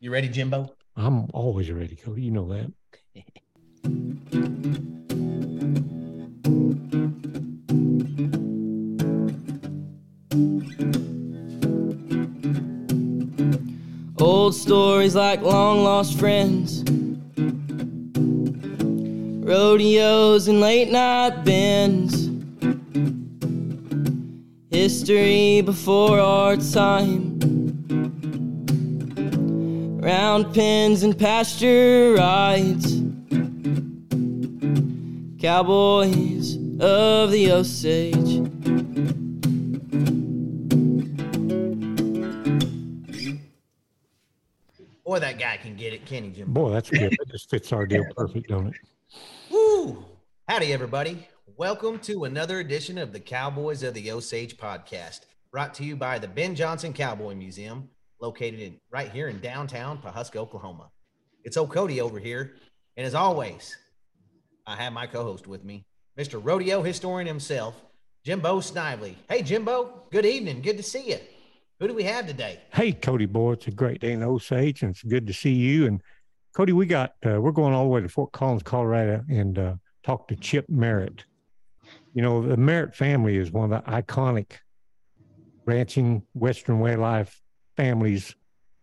You ready, Jimbo? I'm always ready, Cody. You know that. Old stories like long lost friends, rodeos and late night bends, history before our time round pens and pasture rides. Cowboys of the Osage. Boy, that guy can get it, can he, Jim? Boy, that's good. That just fits our deal perfect, don't it? Woo! Howdy, everybody. Welcome to another edition of the Cowboys of the Osage podcast, brought to you by the Ben Johnson Cowboy Museum, located in right here in downtown Pawhuska, Oklahoma. It's old Cody over here, and as always, I have my co-host with me, Mr. Rodeo historian himself, Jimbo Snively. Hey, Jimbo. Good evening. Good to see you. Who do we have today? Hey, Cody, boy, it's a great day in Osage, and it's good to see you. And Cody, we got uh, we're going all the way to Fort Collins, Colorado, and uh, talk to Chip Merritt. You know, the Merritt family is one of the iconic ranching Western way life families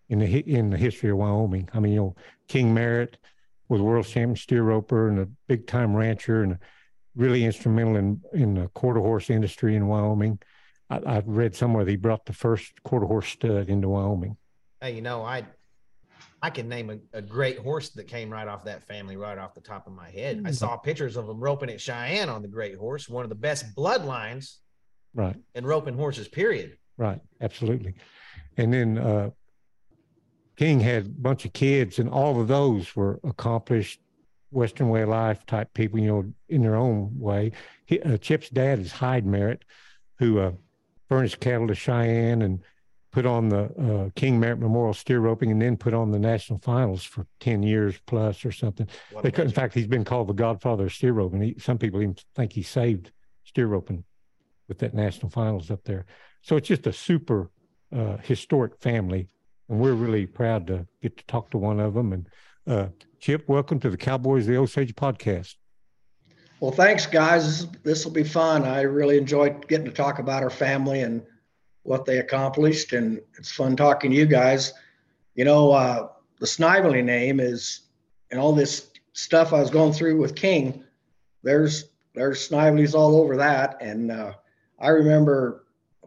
in the in the history of Wyoming. I mean, you know, King Merritt was world champion steer roper and a big time rancher and really instrumental in in the quarter horse industry in Wyoming. I, have read somewhere that he brought the first quarter horse stud into Wyoming. Hey, you know, I I can name a, a, great horse that came right off that family, right off the top of my head. I mm. saw pictures of him roping at Cheyenne on the great horse, one of the best bloodlines, right, in roping horses. Period. Right, absolutely. And then uh, King had a bunch of kids, and all of those were accomplished Western way of life type people, you know, in their own way. He, uh, Chip's dad is Hyde Merritt, who uh, furnished cattle to Cheyenne and put on the uh, King Merritt Memorial steer roping, and then put on the national finals for ten years plus or something. They could, in fact, he's been called the Godfather of steer roping. He, some people even think he saved steer roping with that national finals up there. So it's just a super uh, historic family, and we're really proud to get to talk to one of them. And uh, Chip, welcome to the Cowboys the Osage podcast. Well, thanks, guys. This will be fun. I really enjoyed getting to talk about our family and what they accomplished, and it's fun talking to you guys. You know, uh, the Snively name is, and all this stuff I was going through with King. There's there's Snively's all over that, and uh, I remember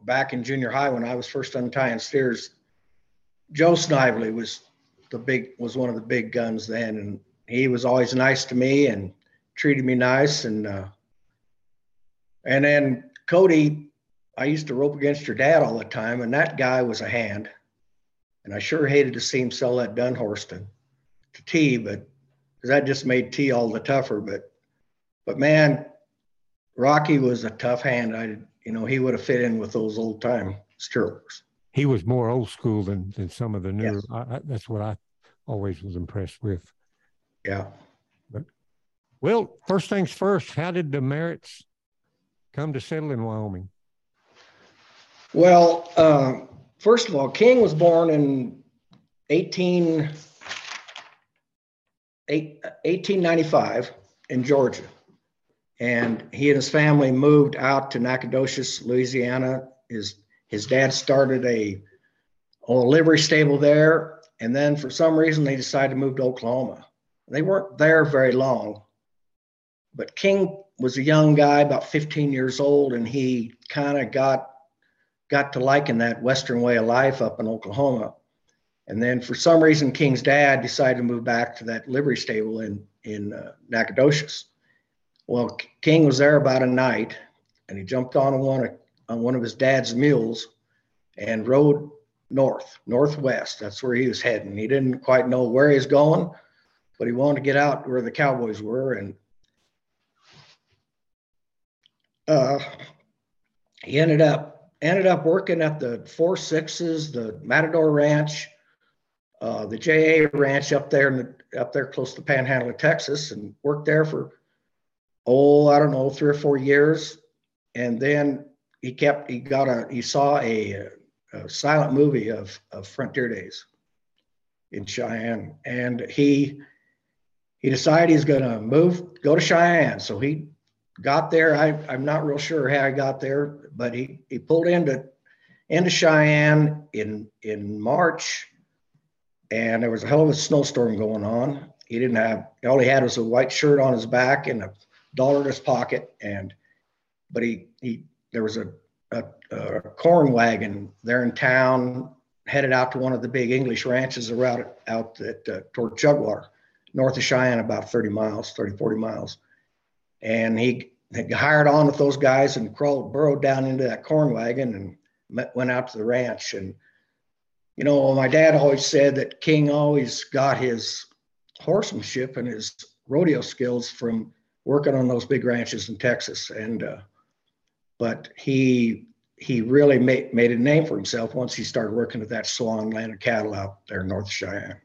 back in junior high when I was first untying steers. Joe Snively was the big was one of the big guns then, and he was always nice to me and treated me nice and uh, and then Cody, I used to rope against your dad all the time, and that guy was a hand. And I sure hated to see him sell that dun horse to, to T, but that just made T all the tougher. But but man, Rocky was a tough hand. I you know he would have fit in with those old time stirrups. He was more old school than than some of the newer. Yes. I, I, that's what I always was impressed with. Yeah. But, Well, first things first, how did the Merritts come to settle in Wyoming? Well, uh, first of all, King was born in 18, 1895 in Georgia. And he and his family moved out to Nacogdoches, Louisiana. His, his dad started a, a livery stable there. And then for some reason, they decided to move to Oklahoma. They weren't there very long but King was a young guy, about 15 years old, and he kind of got got to liking that Western way of life up in Oklahoma. And then for some reason, King's dad decided to move back to that livery stable in in uh, Nacogdoches. Well, King was there about a night, and he jumped on one of, on one of his dad's mules and rode north, northwest. That's where he was heading. He didn't quite know where he was going, but he wanted to get out where the cowboys were. And uh, he ended up ended up working at the Four Sixes, the Matador Ranch, uh, the JA Ranch up there in the, up there close to Panhandle Texas, and worked there for oh I don't know three or four years, and then he kept he got a he saw a, a silent movie of of Frontier Days, in Cheyenne, and he he decided he's going to move, go to Cheyenne. So he got there. I, I'm not real sure how he got there, but he he pulled into into Cheyenne in in March, and there was a hell of a snowstorm going on. He didn't have all he had was a white shirt on his back and a dollar in his pocket, and but he he there was a a, a corn wagon there in town headed out to one of the big English ranches around out at uh, toward Chugwater, north of Cheyenne, about 30 miles, 30, 40 miles. And he, he hired on with those guys and crawled, burrowed down into that corn wagon and met, went out to the ranch. And, you know, my dad always said that King always got his horsemanship and his rodeo skills from working on those big ranches in Texas. And, uh, but he he really made, made a name for himself once he started working at that Swan Land of Cattle out there in north Cheyenne.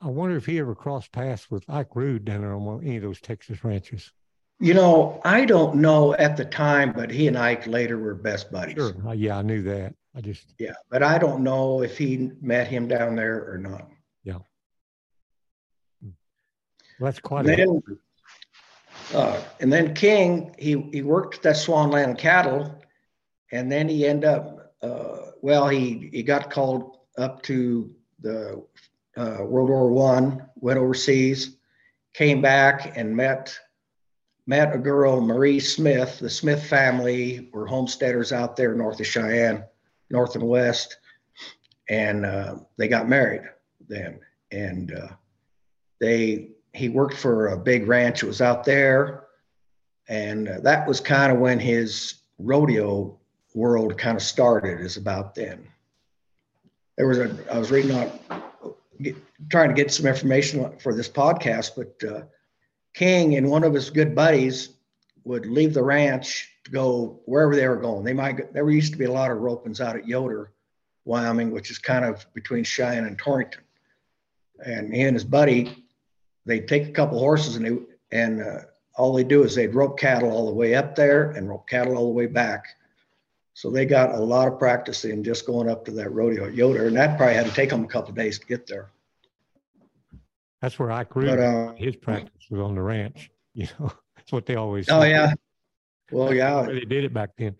I wonder if he ever crossed paths with Ike Rude down there on any of those Texas ranches. You know, I don't know at the time, but he and Ike later were best buddies. Sure. Uh, yeah, I knew that. I just yeah, but I don't know if he met him down there or not. Yeah. Well, that's quite. Then, uh, and then King, he he worked at that Swan Land Cattle and then he ended up uh, well he he got called up to the uh, world war one went overseas came back and met met a girl marie smith. The smith family were homesteaders out there north of cheyenne north and west and uh, they got married then. And uh, they he worked for a big ranch that was out there and that was kind of when his rodeo world kind of started is about then. There was a, I was reading on, get, trying to get some information for this podcast, but uh, King and one of his good buddies would leave the ranch to go wherever they were going. They might, there used to be a lot of ropings out at Yoder, Wyoming, which is kind of between Cheyenne and Torrington. And he and his buddy, they'd take a couple horses and they, and uh, all they do is they'd rope cattle all the way up there and rope cattle all the way back so they got a lot of practice in just going up to that rodeo at Yoder, and that probably had to take them a couple days to get there. That's where I grew. Uh, his practice was on the ranch. You know, that's what they always. Oh yeah. Well, yeah. They did it back then.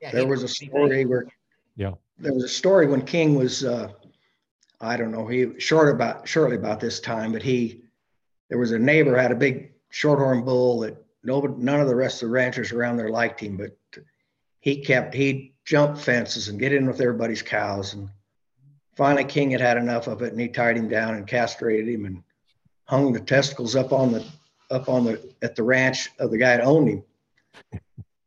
Yeah, there was a story where. Yeah. There was a story when King was, uh, I don't know, he short about shortly about this time, but he, there was a neighbor had a big shorthorn bull that nobody, none of the rest of the ranchers around there liked him, but he kept he'd jump fences and get in with everybody's cows and finally king had had enough of it and he tied him down and castrated him and hung the testicles up on the up on the at the ranch of the guy that owned him.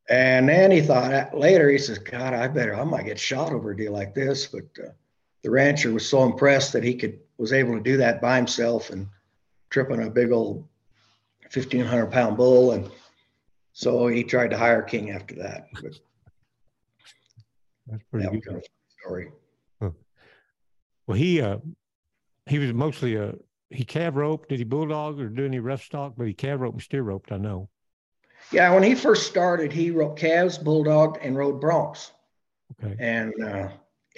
And then he thought later he says god i better i might get shot over a deal like this but uh, the rancher was so impressed that he could was able to do that by himself and tripping a big old 1500 pound bull and so he tried to hire king after that but that's pretty that good. story. Huh. Well, he uh, he was mostly a he calf roped Did he bulldog or do any rough stock? But he calf rope and steer roped. I know. Yeah, when he first started, he roped calves, bulldogged, and rode broncs. Okay. And uh,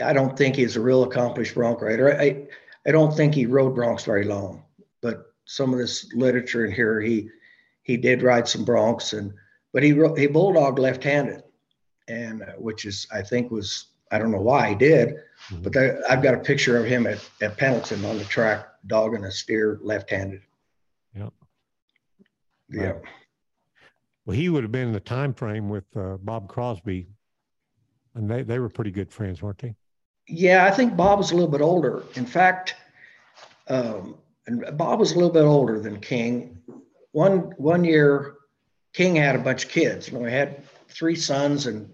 I don't think he's a real accomplished bronc rider. I, I don't think he rode broncs very long, but some of this literature in here, he he did ride some broncs, and but he he bulldogged left-handed and uh, which is I think was I don't know why he did, mm-hmm. but the, I've got a picture of him at, at Pendleton on the track dogging a steer left-handed. Yep. Yeah. Well, he would have been in the time frame with uh, Bob Crosby, and they they were pretty good friends, weren't they? Yeah, I think Bob was a little bit older. In fact, um, and Bob was a little bit older than King. One one year, King had a bunch of kids. You know, he had three sons and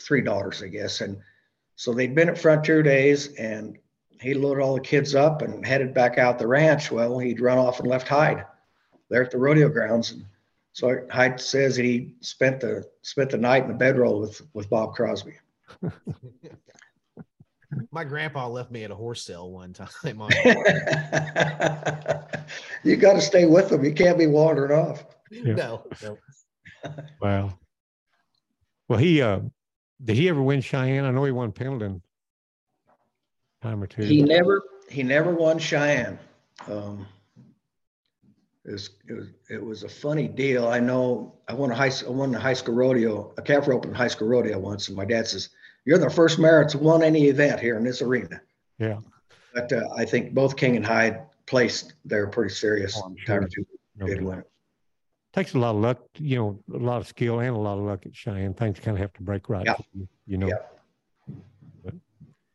three daughters, I guess. And so they'd been at Frontier Days and he loaded all the kids up and headed back out the ranch. Well, he'd run off and left Hyde there at the rodeo grounds. And so Hyde says he spent the spent the night in the bedroll with with Bob Crosby. My grandpa left me at a horse sale one time. you got to stay with them. You can't be wandering off. Yeah. No, no. Wow. Well, he uh, did he ever win Cheyenne? I know he won Pendleton time or two. He never he never won Cheyenne. Um, it was, it was it was a funny deal. I know I won a high I won the high school rodeo, a calf roping high school rodeo once, and my dad says, "You're the first mare that's won any event here in this arena." Yeah. But uh, I think both King and Hyde placed there pretty serious. Oh, sure. Time to No did win. Takes a lot of luck, you know, a lot of skill and a lot of luck at Cheyenne. Things kind of have to break right. Yeah. you, You know, Yeah.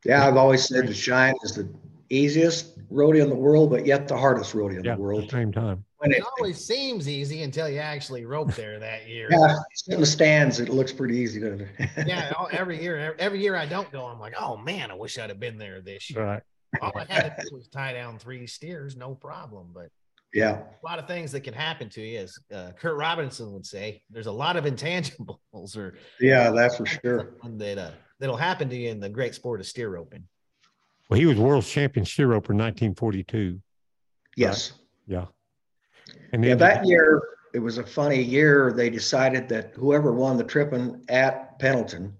Yeah, I've always said that Cheyenne is the easiest rodeo in the world, but yet the hardest rodeo in yeah, the world. at the same time. When It it, always seems easy until you actually rope there that year. yeah, in the stands, it looks pretty easy, doesn't it? Yeah, all- every year, every year I don't go, I'm like, oh man, I wish I'd have been there this year. Right. All I had to do was tie down three steers, no problem. But Yeah, a lot of things that can happen to you, as uh, Kurt Robinson would say, there's a lot of intangibles or yeah, that's for sure. that uh, that'll happen to you in the great sport of steer roping. Well, he was world champion steer roper in 1942. Yes. Yeah. And Yeah, that year, it was a funny year. They decided that whoever won the tripping at Pendleton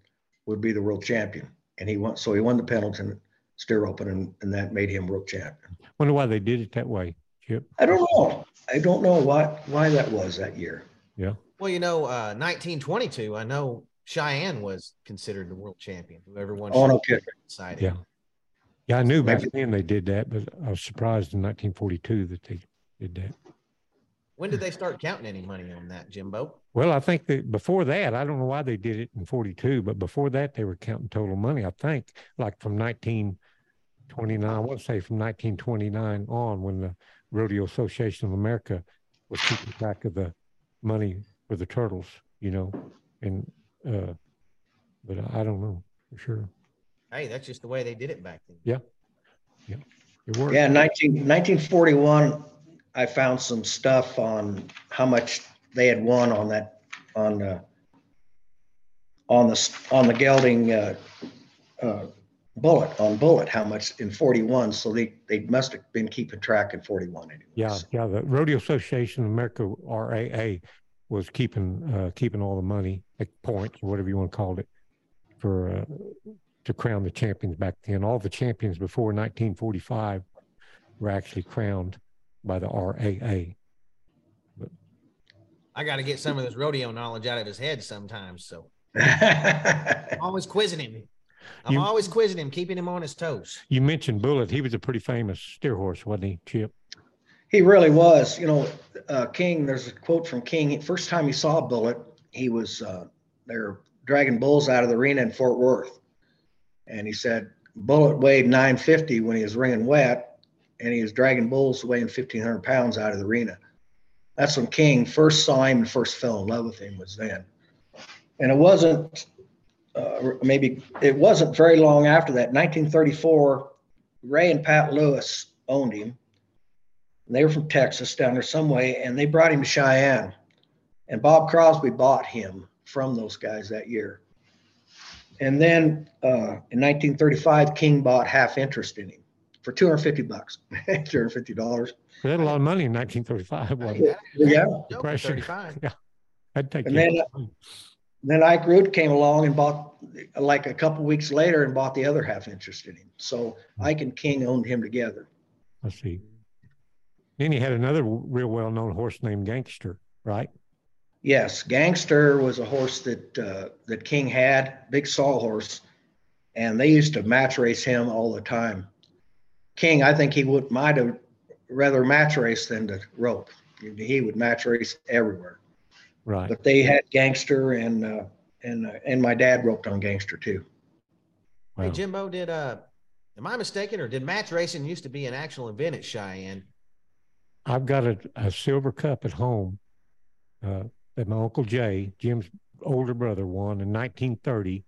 would be the world champion. And he won, so he won the Pendleton steer open and, and that made him world champion. wonder why they did it that way, Chip. I don't know. I don't know what, why that was that year. Yeah. Well, you know, uh, 1922, I know Cheyenne was considered the world champion. Whoever won Oh, no Cheyenne kidding. decided. Yeah. Yeah, I knew back Maybe- then they did that, but I was surprised in 1942 that they did that. When did they start counting any money on that, Jimbo? Well, I think that before that, I don't know why they did it in 42, but before that, they were counting total money. I think like from 1929, I want to say from 1929 on, when the Rodeo Association of America was keeping track of the money for the turtles, you know, and, uh, but I don't know for sure. Hey, that's just the way they did it back then. Yeah. Yeah. It worked. Yeah, 19, 1941, I found some stuff on how much they had won on that, on, uh, on the, on the gelding, uh, uh, bullet, on bullet, how much in 41. So they, they must have been keeping track in 41 anyways. Yeah, yeah. The Rodeo Association of America (RAA) was keeping uh, keeping all the money, like points or whatever you want to call it, for uh, to crown the champions back then. All the champions before 1945 were actually crowned by the RAA. But, I got to get some of this rodeo knowledge out of his head sometimes. So I'm always quizzing him. I'm You- always quizzing him, keeping him on his toes. You mentioned Bullet; he was a pretty famous steer horse, wasn't he, Chip? He really was. You know, uh, King, there's a quote from King. First time he saw Bullet, he was, uh, they were dragging bulls out of the arena in Fort Worth. And he said, Bullet weighed 950 when he was ringing wet, and he was dragging bulls weighing 1,500 pounds out of the arena. That's when King first saw him and first fell in love with him, was then. And it wasn't, uh, maybe, it wasn't very long after that. 1934, Ray and Pat Lewis owned him. They were from Texas down there some way, and they brought him to Cheyenne. And Bob Crosby bought him from those guys that year. And then uh, in 1935, King bought half interest in him for 250 bucks, 250 dollars. We had a lot of money in 1935. Wasn't? Yeah. Depression. 35. Yeah, I'd take And it. Then Ike Rude came along and bought, like a couple weeks later, and bought the other half interest in him. So Ike and King owned him together. Let's see. Then he had another real well-known horse named Gangster, right? Yes, Gangster was a horse that uh, that King had, big sawhorse, and they used to match race him all the time. King, I think he would might have rather match race than to rope. He would match race everywhere. Right. But they had Gangster, and uh, and uh, and my dad roped on Gangster too. Hey, Jimbo, did uh, am I mistaken, or did match racing used to be an actual event at Cheyenne? I've got a, a silver cup at home uh, that my uncle Jay, Jim's older brother, won in 1930,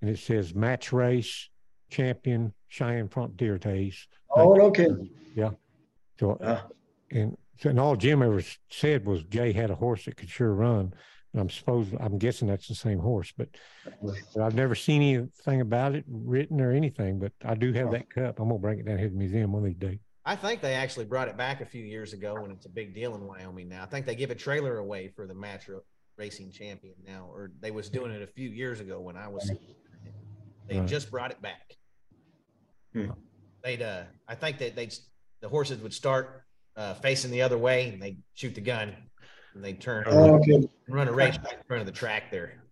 and it says match race champion Cheyenne Frontier Days. Oh, okay. Yeah. So, Uh, and, so, and all Jim ever said was Jay had a horse that could sure run. And I'm supposed, I'm guessing that's the same horse, but, but I've never seen anything about it written or anything. But I do have that cup. I'm gonna bring it down here to the museum one of these days. I think they actually brought it back a few years ago, and it's a big deal in Wyoming now. I think they give a trailer away for the match racing champion now, or they was doing it a few years ago when I was. They Right. just brought it back. They'd uh, I think that they'd the horses would start uh, facing the other way, and they'd shoot the gun, and they'd turn Oh, okay. run a race right in front of the track there.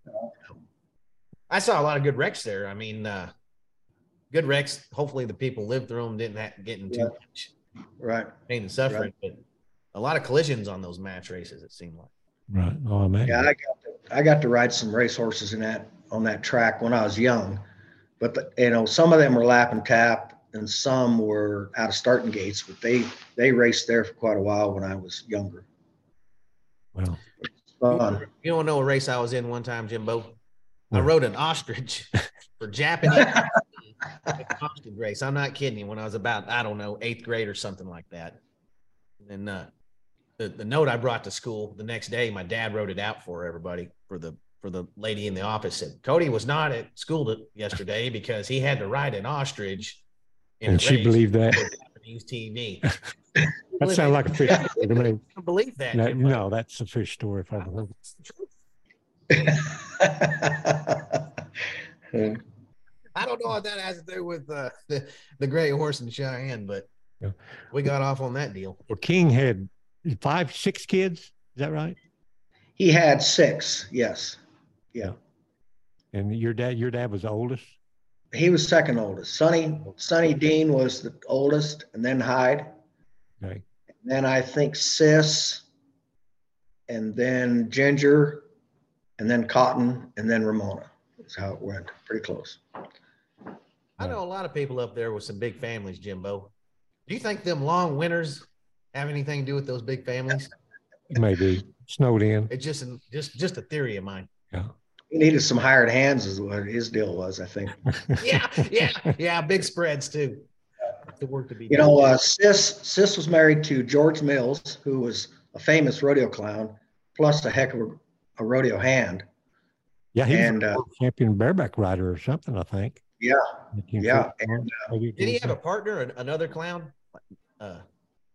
I saw a lot of good wrecks there. I mean, uh, good wrecks. Hopefully, the people lived through them didn't have, get into too Yeah. much Right. pain and suffering, but a lot of collisions on those match races. It seemed like. Right. Oh man. Yeah, I got to, I got to ride some race horses in that on that track when I was young, but the, you know some of them were lap and tap, and some were out of starting gates. But they they raced there for quite a while when I was younger. Well, Fun. You don't know a race I was in one time, Jimbo. I No. rode an ostrich for Japanese ostrich race. I'm not kidding you. When I was about, I don't know, eighth grade or something like that. And uh, the the note I brought to school the next day, my dad wrote it out for everybody for the for the lady in the office. Said Cody was not at school yesterday because he had to ride an ostrich. In and she race believed that. Japanese TV. That sounds like a fish story to me. I believe that. No, Jimbo. no, that's a fish story if I ever heard. it. I don't know what that has to do with uh, the the gray horse in Cheyenne, but Yeah. we got off on that deal. Well, King had five, six kids. Is that right? he had six. Yes, Yeah. And your dad, your dad was the oldest. He was second oldest. Sonny Sonny Dean was the oldest, and then Hyde. Okay. then I think Sis, and then Ginger, and then Cotton, and then Ramona. That's how it went. Pretty close. I know a lot of people up there with some big families, Jimbo. Do you think them long winters have anything to do with those big families? Maybe snowed in. It's just just just a theory of mine. Yeah. He needed some hired hands, is what his deal was. I think. Yeah, yeah, yeah. Big spreads too. The work to be. You done. know, uh, Sis Sis was married to George Mills, who was a famous rodeo clown, plus a heck of a, a rodeo hand. Yeah, he And, was a uh, champion bareback rider or something. I think. Yeah, yeah, Maybe Did he have a partner, another clown, uh,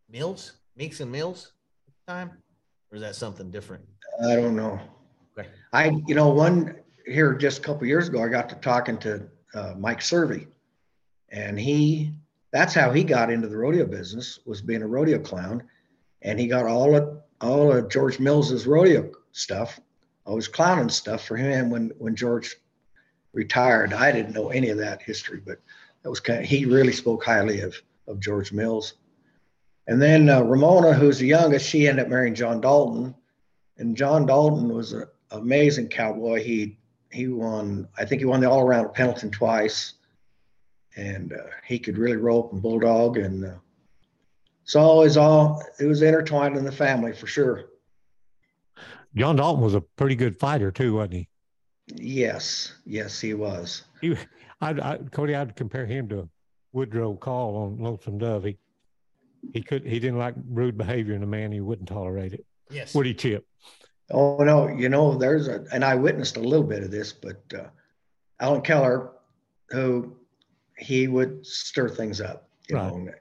Mills, Meeks and Mills, time, or is that something different? I don't know. I, you know, one here just a couple years ago, I got to talking to uh, Mike Cervi, and he, that's how he got into the rodeo business was being a rodeo clown, and he got all of all of George Mills's rodeo stuff, all his clowning stuff for him when when George retired. I didn't know any of that history, but that was kind of, he really spoke highly of of George Mills. And then uh, Ramona, who's the youngest, she ended up marrying John Dalton, and John Dalton was an amazing cowboy. He he won, I think he won the all around at Pendleton twice, and uh, he could really rope and bulldog, and uh, so it was all it was intertwined in the family for sure. John Dalton was a pretty good fighter too, wasn't he? Yes, yes, he was. He, I'd, I, Cody, I'd compare him to Woodrow Call on Lonesome Dove. He, he could, he didn't like rude behavior in a man. He wouldn't tolerate it. Yes. Woody Chip. Oh no, you know, there's a, and I witnessed a little bit of this, but uh, Alan Keller, who he would stir things up, you Right. know.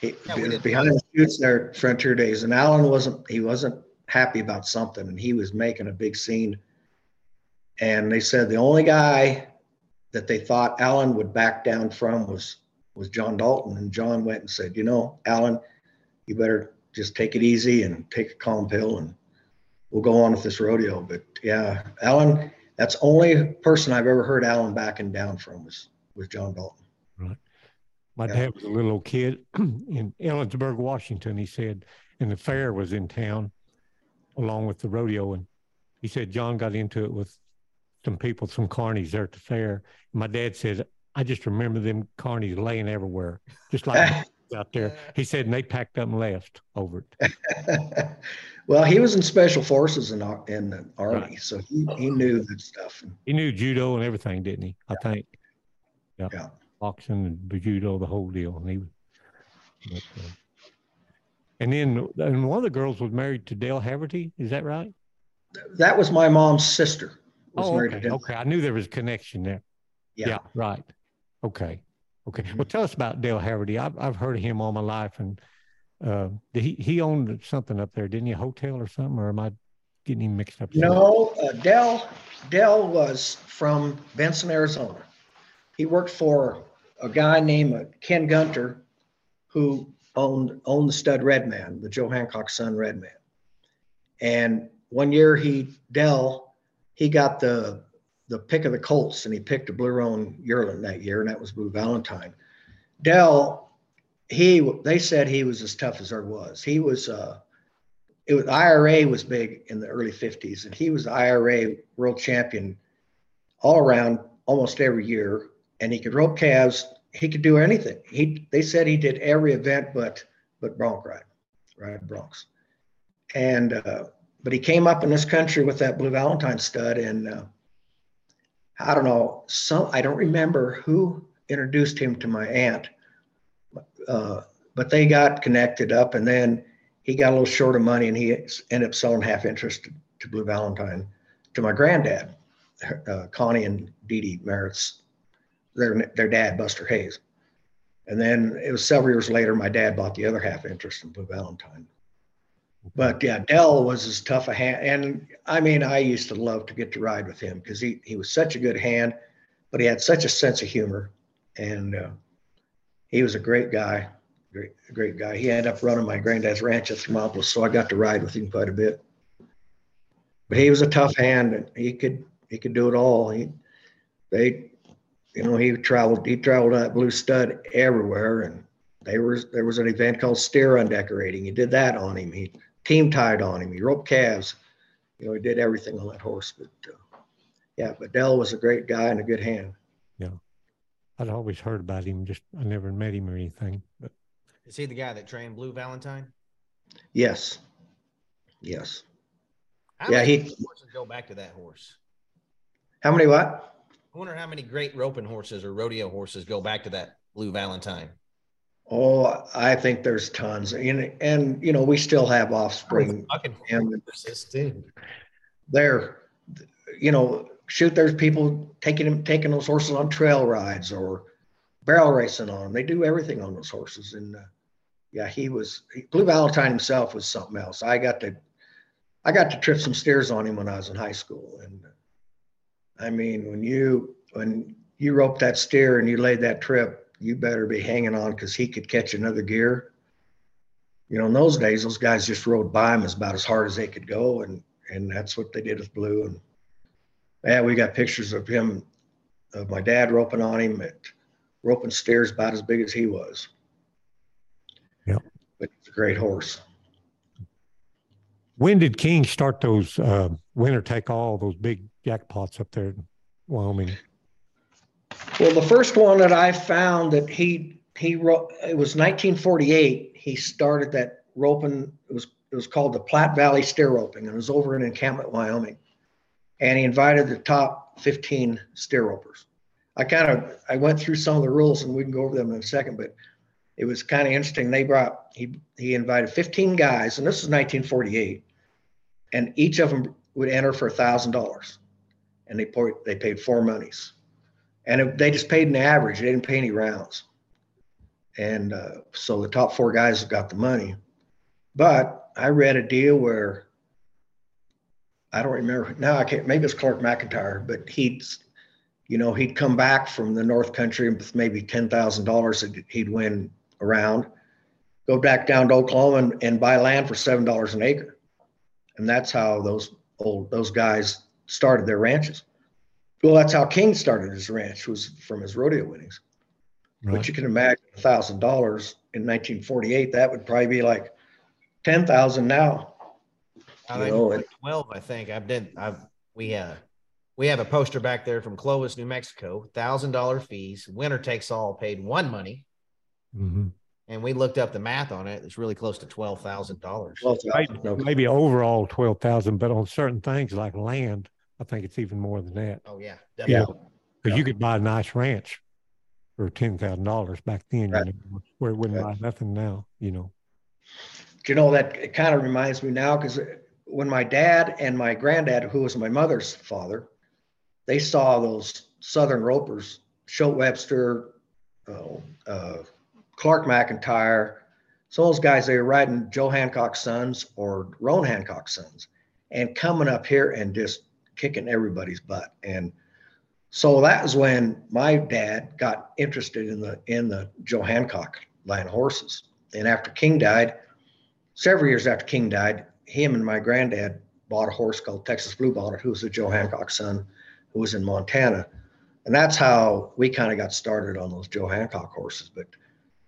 He, Yeah, behind the chutes there at Frontier Days, and Alan wasn't he wasn't happy about something, and he was making a big scene. And they said the only guy that they thought Alan would back down from was was John Dalton, and John went and said, you know, Alan, you better just take it easy and take a calm pill and we'll go on with this rodeo. But yeah, Alan, that's only person I've ever heard Alan backing down from was was John Dalton. Right. My Yeah. dad was a little old kid in Ellensburg, Washington. He said, and the fair was in town along with the rodeo. And he said John got into it with some people, some carnies there at the fair. My dad said, I just remember them carnies laying everywhere, just like out there. He said, and they packed up and left over it. well, he was in special forces in in the army, Right. so he, he knew that stuff. He knew judo and everything, didn't he? I think. Yeah. Yeah. Boxing and judo, the whole deal. And he was. but, uh, and then and one of the girls was married to Dale Haverty. Is that right? That was my mom's sister. Was Oh, married okay. to Dale. Okay. I knew there was a connection there. Yeah. right. Okay. Okay. Mhm. Well, tell us about Dale Haverty. I've, I've heard of him all my life. And uh, he, he owned something up there, didn't he? A hotel or something? Or am I getting him mixed up? No, uh, Dell Dell was from Benson, Arizona. He worked for a guy named uh, Ken Gunter who owned owned the stud Redman, the Joe Hancock son Redman. And one year he Dell he got the the pick of the Colts and he picked a blue roan yearling that year, and that was Blue Valentine. Dell, he they said he was as tough as there was. He was uh it was IRA was big in the early 50s, and he was IRA world champion all around almost every year. And he could rope calves, he could do anything. He they said he did every event but but bronc ride, ride broncs. And uh, but he came up in this country with that blue Valentine stud, and uh, I don't know some I don't remember who introduced him to my aunt, uh, but they got connected up, and then he got a little short of money, and he ended up selling half interest to, Blue Valentine to my granddad, uh, Connie and Dee Dee Merritt's their their dad, Buster Hayes. And then it was several years later, my dad bought the other half interest in Blue Valentine. But yeah, Dell was as tough a hand. And I mean, I used to love to get to ride with him because he, he was such a good hand, but he had such a sense of humor. And uh, he was a great guy, great, great guy. He ended up running my granddad's ranch at Thermopolis, so I got to ride with him quite a bit. But he was a tough hand. And he could he could do it all. He they you know, he traveled, he traveled that blue stud everywhere. And there was, there was an event called steer undecorating. He did that on him. He team tied on him. He roped calves. You know, he did everything on that horse. But uh, yeah, but Dell was a great guy and a good hand. Yeah. I'd always heard about him. Just, I never met him or anything, but. Is he the guy that trained Blue Valentine? Yes. Yes. How yeah. He horses go back to that horse. How many what? I wonder how many great roping horses or rodeo horses go back to that Blue Valentine. Oh, I think there's tons, and and you know we still have offspring. And they're, you know, shoot. There's people taking them, taking those horses on trail rides or barrel racing on them. They do everything on those horses, and uh, yeah, he was Blue Valentine himself was something else. I got to, I got to trip some steers on him when I was in high school, and I mean, when you when you rope that steer and you laid that trip, you better be hanging on because he could catch another gear. You know, in those days, those guys just rode by him as about as hard as they could go, and and that's what they did with Blue. And yeah, we got pictures of him, of my dad roping on him at roping steers about as big as he was. Yeah, but he's a great horse. When did King start those uh, winner take all those big jackpots up there in Wyoming? Well, the first one that I found that he he wrote it was 1948. He started that roping. It was it was called the Platte Valley Steer Roping, and it was over in Encampment, Wyoming. And he invited the top 15 steer ropers. I kind of I went through some of the rules, and we can go over them in a second. But it was kind of interesting. They brought he he invited 15 guys, and this was 1948, and each of them would enter for a thousand dollars and they paid they paid four monies, and it, they just paid an average. They didn't pay any rounds, and uh, so the top four guys got the money. But I read a deal where I don't remember now. I can't. Maybe it's Clark McEntire, but he'd, you know, he'd come back from the North Country with maybe ten thousand dollars that he'd win around, go back down to Oklahoma and, and buy land for seven dollars an acre, and that's how those old those guys started their ranches. Well, that's how King started his ranch was from his rodeo winnings. Right. But you can imagine a thousand dollars in 1948. That would probably be like ten thousand now. I think know, twelve. I think I've done. I've we uh we have a poster back there from Clovis, New Mexico. Thousand dollar fees. Winner takes all. Paid one money. Mm-hmm. And we looked up the math on it. It's really close to twelve thousand dollars. Maybe, maybe overall twelve thousand, but on certain things like land, I think it's even more than that. Oh yeah, definitely. Yeah, because you could buy a nice ranch for ten thousand dollars back then, right. you know, where it wouldn't right. buy nothing now. You know. You know that it kind of reminds me now because when my dad and my granddad, who was my mother's father, they saw those Southern ropers, Shoat Webster, uh, uh, Clark McEntire, of those guys, they were riding Joe Hancock's sons or Roan Hancock's sons and coming up here and just kicking everybody's butt. And So that was when my dad got interested in the in the Joe Hancock line of horses. And after King died, several years after King died, him and my granddad bought a horse called Texas Bluebonnet, who was a Joe Hancock son, who was in Montana. And that's how we kind of got started on those Joe Hancock horses. But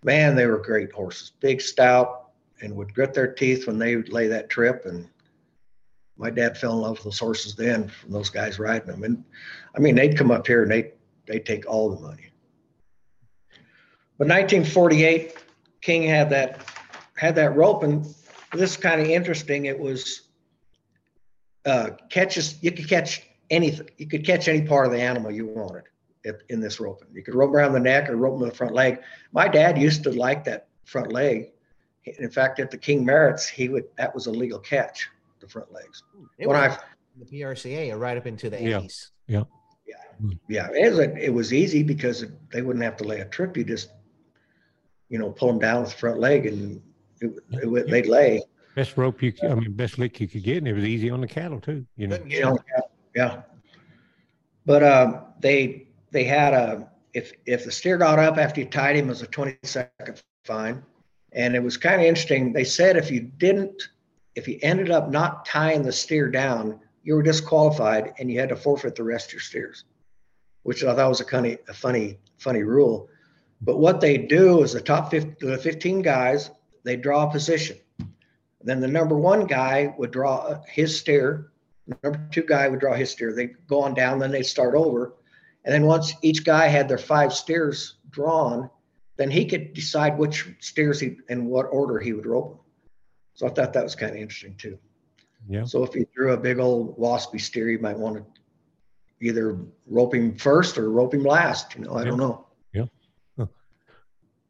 man, they were great horses, big, stout, and would grit their teeth when they would lay that trip. And my dad fell in love with those horses then from those guys riding them. And I mean, they'd come up here and they they take all the money. But 1948, King had that had that rope, and this is kind of interesting. It was uh, catches. You could catch anything. You could catch any part of the animal you wanted in this roping. You could rope around the neck or rope them the front leg. My dad used to like that front leg. In fact, at the King Merritt's, he would that was a legal catch, the front legs. It when I the PRCA are right up into the yeah, 80s. Yeah. Yeah. Yeah. It was, it was easy because they wouldn't have to lay a trip. You just, you know, pull them down with the front leg and it, it, they'd lay. Best rope you, I mean, best lick you could get, and it was easy on the cattle too. You know. Yeah. yeah. But um, they they had a if if the steer got up after you tied him, it was a 20 second fine, and it was kind of interesting. They said if you didn't, if you ended up not tying the steer down, you were disqualified and you had to forfeit the rest of your steers, which I thought was a of a funny funny rule. But what they do is the top 50, the 15 guys they draw a position. Then the number one guy would draw his steer. Number two guy would draw his steer. They go on down, then they start over. And then once each guy had their five steers drawn, then he could decide which steers he and what order he would rope. So I thought that was kind of interesting too. Yeah. So if you threw a big old waspy steer, you might want to either rope him first or rope him last. You know, I yeah. don't know. Yeah. Huh.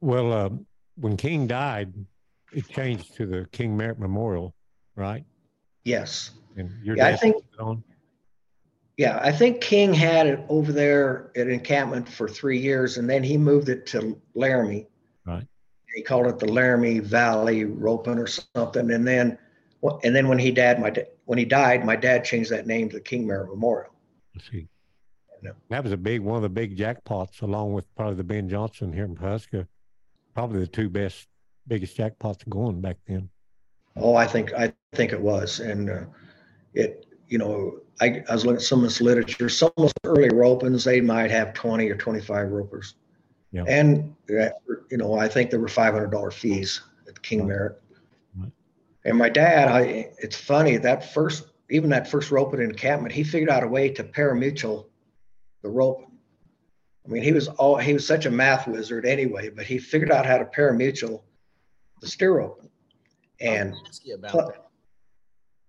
Well, uh, when King died, it changed to the King Merritt Memorial, right? Yes. And your yeah, I think. it on? Yeah, I think King had it over there at encampment for three years, and then he moved it to Laramie. Right. He called it the Laramie Valley Roping or something, and then, and then when he died, my when he died, my dad changed that name to the King Merritt Memorial. Let's see. No. That was a big one of the big jackpots, along with probably the Ben Johnson here in Pawhuska. Probably the two best, biggest jackpots going back then. Oh, I think I think it was, and uh, it you know I, I was looking at some of this literature. Some of those early ropings, they might have 20 or 25 ropers. Yeah. And, you know, I think there were $500 fees at King Merritt. Right. And my dad, I, it's funny that first, even that first roping encampment, he figured out a way to parimutuel the rope. I mean, he was all, he was such a math wizard anyway, but he figured out how to parimutuel the steer roping. And plus,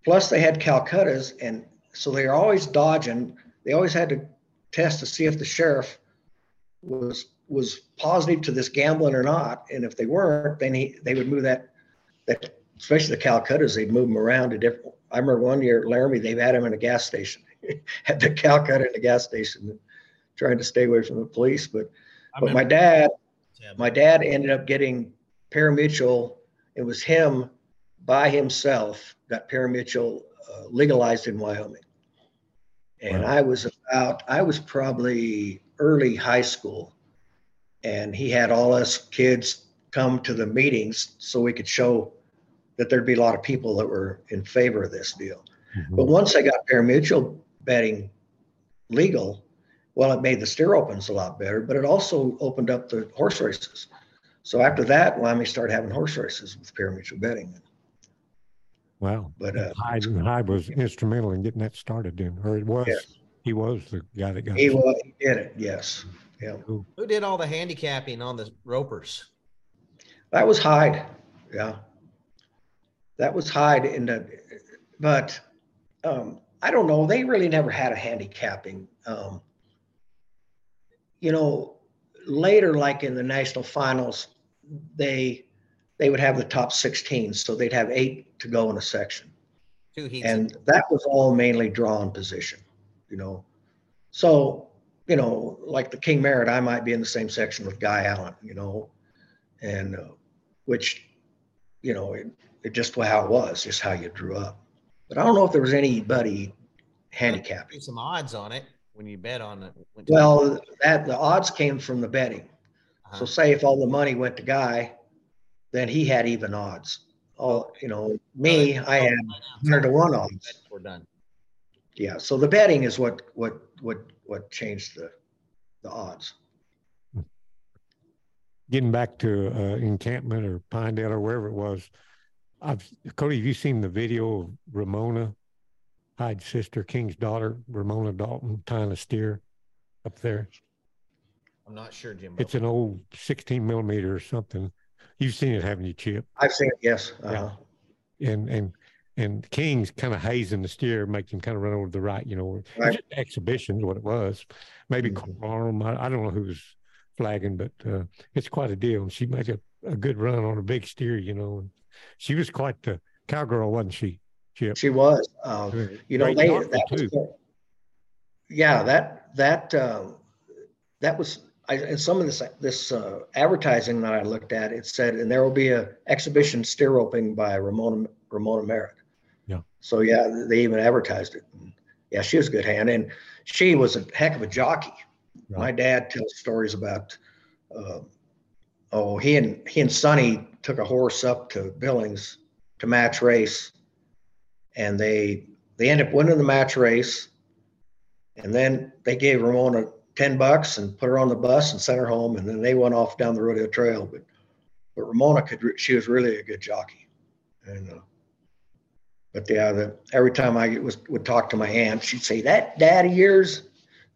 plus they had Calcuttas and so they are always dodging. They always had to test to see if the sheriff was was positive to this gambling or not. And if they weren't, then he they would move that that especially the Calcuttas, they'd move them around to different. I remember one year at Laramie, they've had him in a gas station, had the Calcutta in the gas station, trying to stay away from the police. But but my dad, my dad ended up getting parimutuel. It was him by himself got parimutuel uh, legalized in Wyoming. And wow. I was about, I was probably early high school. And he had all us kids come to the meetings so we could show that there'd be a lot of people that were in favor of this deal. Mm-hmm. But once they got parimutuel betting legal, well, it made the steer opens a lot better, but it also opened up the horse races. So after that, Wyoming started having horse races with parimutuel betting. Wow. But uh, Hyde, Hyde was instrumental in getting that started then, or it was. Yes. He was the guy that got he. Was, he did it. Yes. Yeah. Who did all the handicapping on the ropers? That was Hyde. Yeah. That was Hyde in the, but um, I don't know. They really never had a handicapping. Um, you know, later, like in the national finals, they they would have the top 16. So they'd have eight to go in a section. Two heats. And that was all mainly drawn position, you know. So, you know, like the King Merritt, I might be in the same section with Guy Allen, you know, and uh, which, you know, it, it just how it was, just how you drew up. But I don't know if there was anybody handicapping. Some odds on it. when you bet on it? Well, that, the odds came from the betting. Uh-huh. So say if all the money went to Guy, then he had even odds. All, you know, me, I had hundred to one odds. We're done. Yeah, so the betting is what, what, what, what changed the, the odds. Getting back to uh, encampment or Pinedale or wherever it was, I've Cody. Have you seen the video of Ramona Hyde's sister, King's daughter, Ramona Dalton, tying a steer up there? I'm not sure, Jim. It's an old 16 millimeter or something. You've seen it, haven't you, Chip? I've seen it, yes. Uh-huh. And and and King's kind of hazing the steer, making him kind of run over to the right. You know, Right. just exhibitions, what it was. Maybe Mhm. Carl I, I don't know who was flagging, but uh, it's quite a deal. And she made a, a good run on a big steer, you know. And she was quite the cowgirl, wasn't she, Chip? She was, um, you know, they, that was, the- yeah, that, that, uh, that was, I, and some of this, this, uh, advertising that I looked at, it said, and there will be a exhibition steer roping by Ramona, Ramona Merritt. So, yeah, they even advertised it. Yeah, she was a good hand. And she was a heck of a jockey. My dad tells stories about, uh, oh, he and, he and Sonny took a horse up to Billings to match race. And they they end up winning the match race. And then they gave ramona 10 bucks and put her on the bus and sent her home. And then they went off down the rodeo trail. But but ramona could she was really a good jockey. And uh, but yeah the, every time i was would talk to my aunt she'd say that dad of yours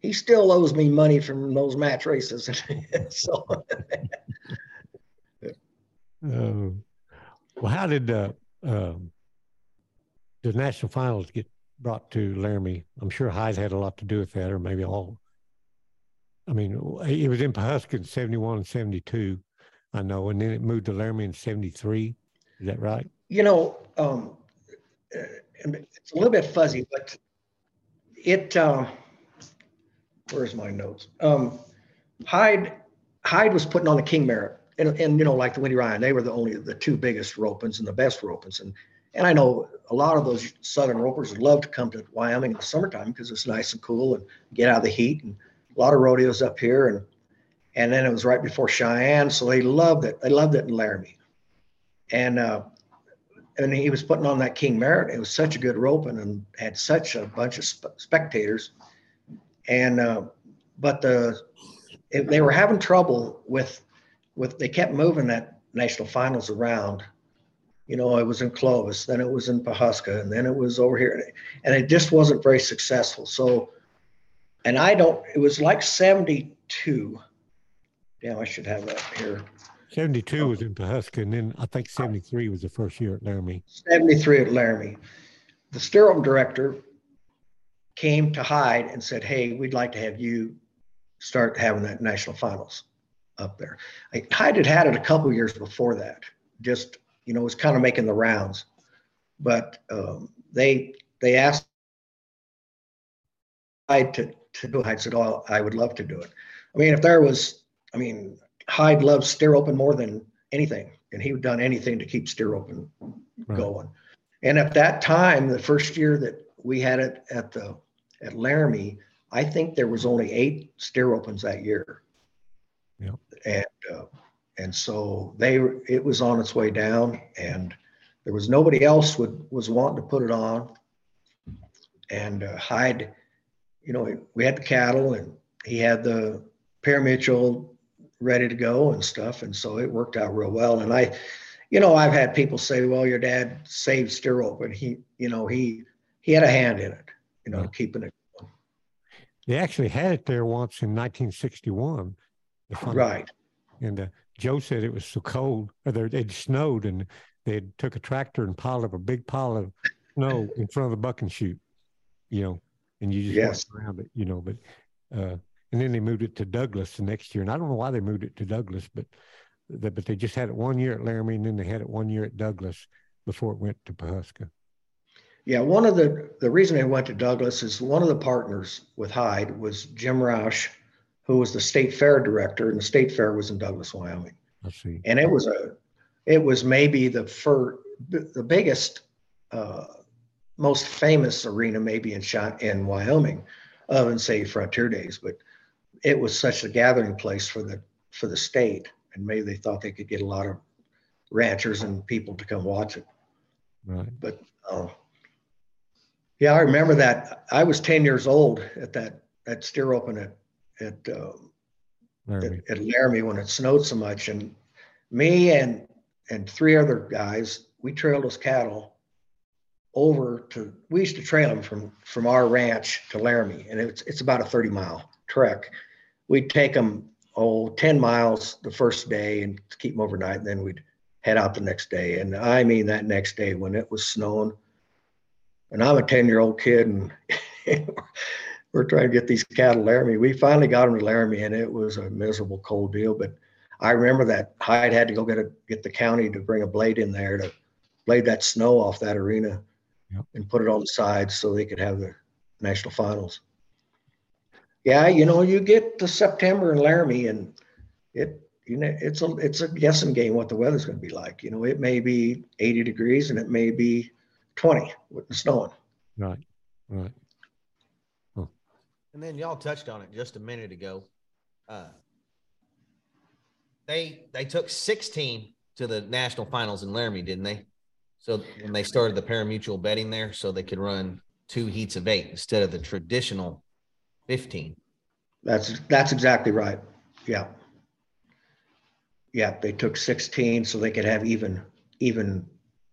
he still owes me money from those match races so Uh, well, how did uh, um, the national finals get brought to Laramie? I'm sure Hyde had a lot to do with that, or maybe all. I mean, it was in Pawhuska in 71 and 72, I know, and then it moved to Laramie in 73. Is that right? you know, um, uh, it's a little bit fuzzy, but it, um, where's my notes? Um, Hyde, Hyde was putting on the King Merritt and, and, you know, like the Windy Ryan, they were the only, the two biggest ropens and the best ropens. And, and I know a lot of those Southern ropers love to come to Wyoming in the summertime because it's nice and cool and get out of the heat and a lot of rodeos up here. And, and then it was right before Cheyenne. So they loved it. They loved it in Laramie. And, uh, and he was putting on that King Merritt. It was such a good roping and had such a bunch of sp- spectators. And uh, but the it, they were having trouble with with they kept moving that national finals around. You know, it was in Clovis, then it was in Pawhuska, and then it was over here, and it just wasn't very successful. So, and I don't. It was like seventy two. Damn, I should have that here. 72 was in Pawhuska, and then I think 73 was the first year at Laramie. 73 at Laramie. The sterile director came to Hyde and said, Hey, we'd like to have you start having that national finals up there. I, Hyde had had it a couple years before that, just, you know, was kind of making the rounds. But um, they they asked Hyde to, to do it. Hyde said, Oh, I would love to do it. I mean, if there was, I mean, Hyde loves steer roping more than anything, and he would done anything to keep steer roping Right. going. And at that time, the first year that we had it at the at Laramie, I think there was only eight steer ropings that year. Yep. And uh, and so they it was on its way down, and there was nobody else would was wanting to put it on. And uh, Hyde, you know, we had the cattle, and he had the parimutuel ready to go and stuff, and so it worked out real well. And I, you know, I've had people say, "Well, your dad saved steer roping. He, you know, he he had a hand in it, you know, Yeah. keeping it going. They actually had it there once in 1961. the right." And uh, Joe said it was so cold, or it snowed, and they took a tractor and piled up a big pile of snow in front of the buck and chute, you know, and you just Yes. walked around it, you know. But uh, and then they moved it to Douglas the next year, and I don't know why they moved it to Douglas, but the, but they just had it one year at Laramie, and then they had it one year at Douglas before it went to Pawhuska. Yeah, one of the the reason they went to Douglas is one of the partners with Hyde was Jim Roush, who was the state fair director, and the state fair was in Douglas, Wyoming. I see. and it was a it was maybe the fir, the biggest uh, most famous arena maybe in shot in Wyoming other than say Frontier Days, but it was such a gathering place for the for the state, and maybe they thought they could get a lot of ranchers and people to come watch it. Right. But uh, yeah, I remember that. I was ten years old at that that steer roping at at, uh, Laramie. at, at Laramie when it snowed so much, and me and and three other guys, we trailed those cattle over to. We used to trail them from from our ranch to Laramie, and it's it's about a thirty mile trek. We'd take them oh 10 miles the first day and keep them overnight, and then we'd head out the next day. And I mean that next day when it was snowing, and I'm a 10 year old kid, and we're trying to get these cattle to Laramie. We finally got them to Laramie, and it was a miserable cold deal. But I remember that Hyde had to go get a get the county to bring a blade in there to blade that snow off that arena Yep. and put it on the sides so they could have the national finals. Yeah, you know, you get to September in Laramie, and it you know it's a it's a guessing game what the weather's going to be like. You know, it may be 80 degrees and it may be 20 with the snowing. Right. Right. And then y'all touched on it just a minute ago. Uh, they they took 16 to the national finals in Laramie, didn't they? So when they started the parimutuel betting there, so they could run two heats of eight instead of the traditional 15. That's that's exactly right. Yeah. Yeah, they took 16 so they could have even even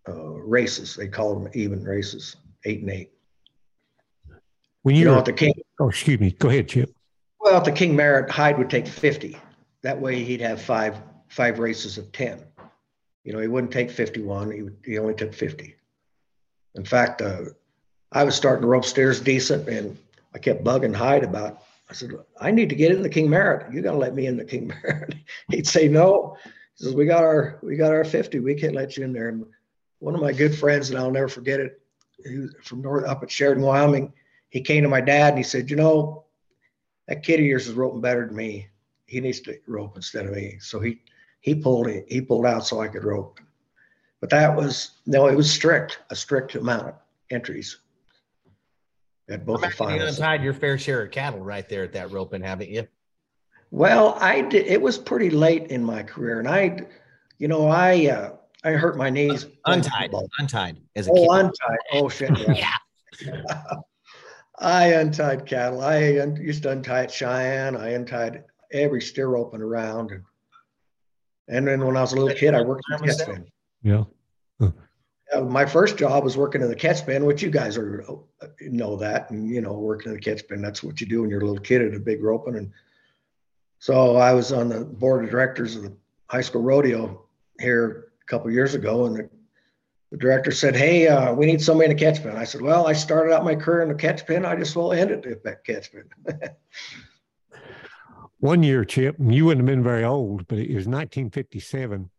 uh, races. They call them even races, eight and eight. When You you, know, were, at the King, oh, excuse me. Go ahead, Chip. well, at the King Merritt, Hyde would take 50. That way he'd have five five races of 10. You know, he wouldn't take 51. He would, he only took 50. In fact, uh, I was starting to rope stairs decent, and I kept bugging Hyde about. I said, I need to get in the King Merritt. You got to let me in the King Merritt. He'd say no. He says, we got our we got our 50. We can't let you in there. And one of my good friends, and I'll never forget it, he was from north up at Sheridan, Wyoming. He came to my dad and he said, you know, that kid of yours is roping better than me. He needs to rope instead of me. So he he pulled it, he pulled out so I could rope. But that was no, it was strict, a strict amount of entries at both the Imagine you finals. untied your fair share of cattle right there at that roping, haven't you? Well, I did. It was pretty late in my career, and I, you know, I uh, I hurt my knees. playing Untied, football. untied as a Oh, kid. untied. Oh shit. Yeah. I untied cattle. I un- used to untie at Cheyenne. I untied every steer rope around. And, and then when I was a little kid, I worked in the catch pen. Yeah. Uh, my first job was working in the catch pen, which you guys are uh, know that, and you know, working in the catch pen. That's what you do when you're a little kid at a big roping. And so I was on the board of directors of the high school rodeo here a couple years ago, and the, the director said, "Hey, uh, we need somebody in the catch pen." I said, "Well, I started out my career in the catch pen. I just will end it at that catch pen." One year, Chip, you wouldn't have been very old, but it was 1957.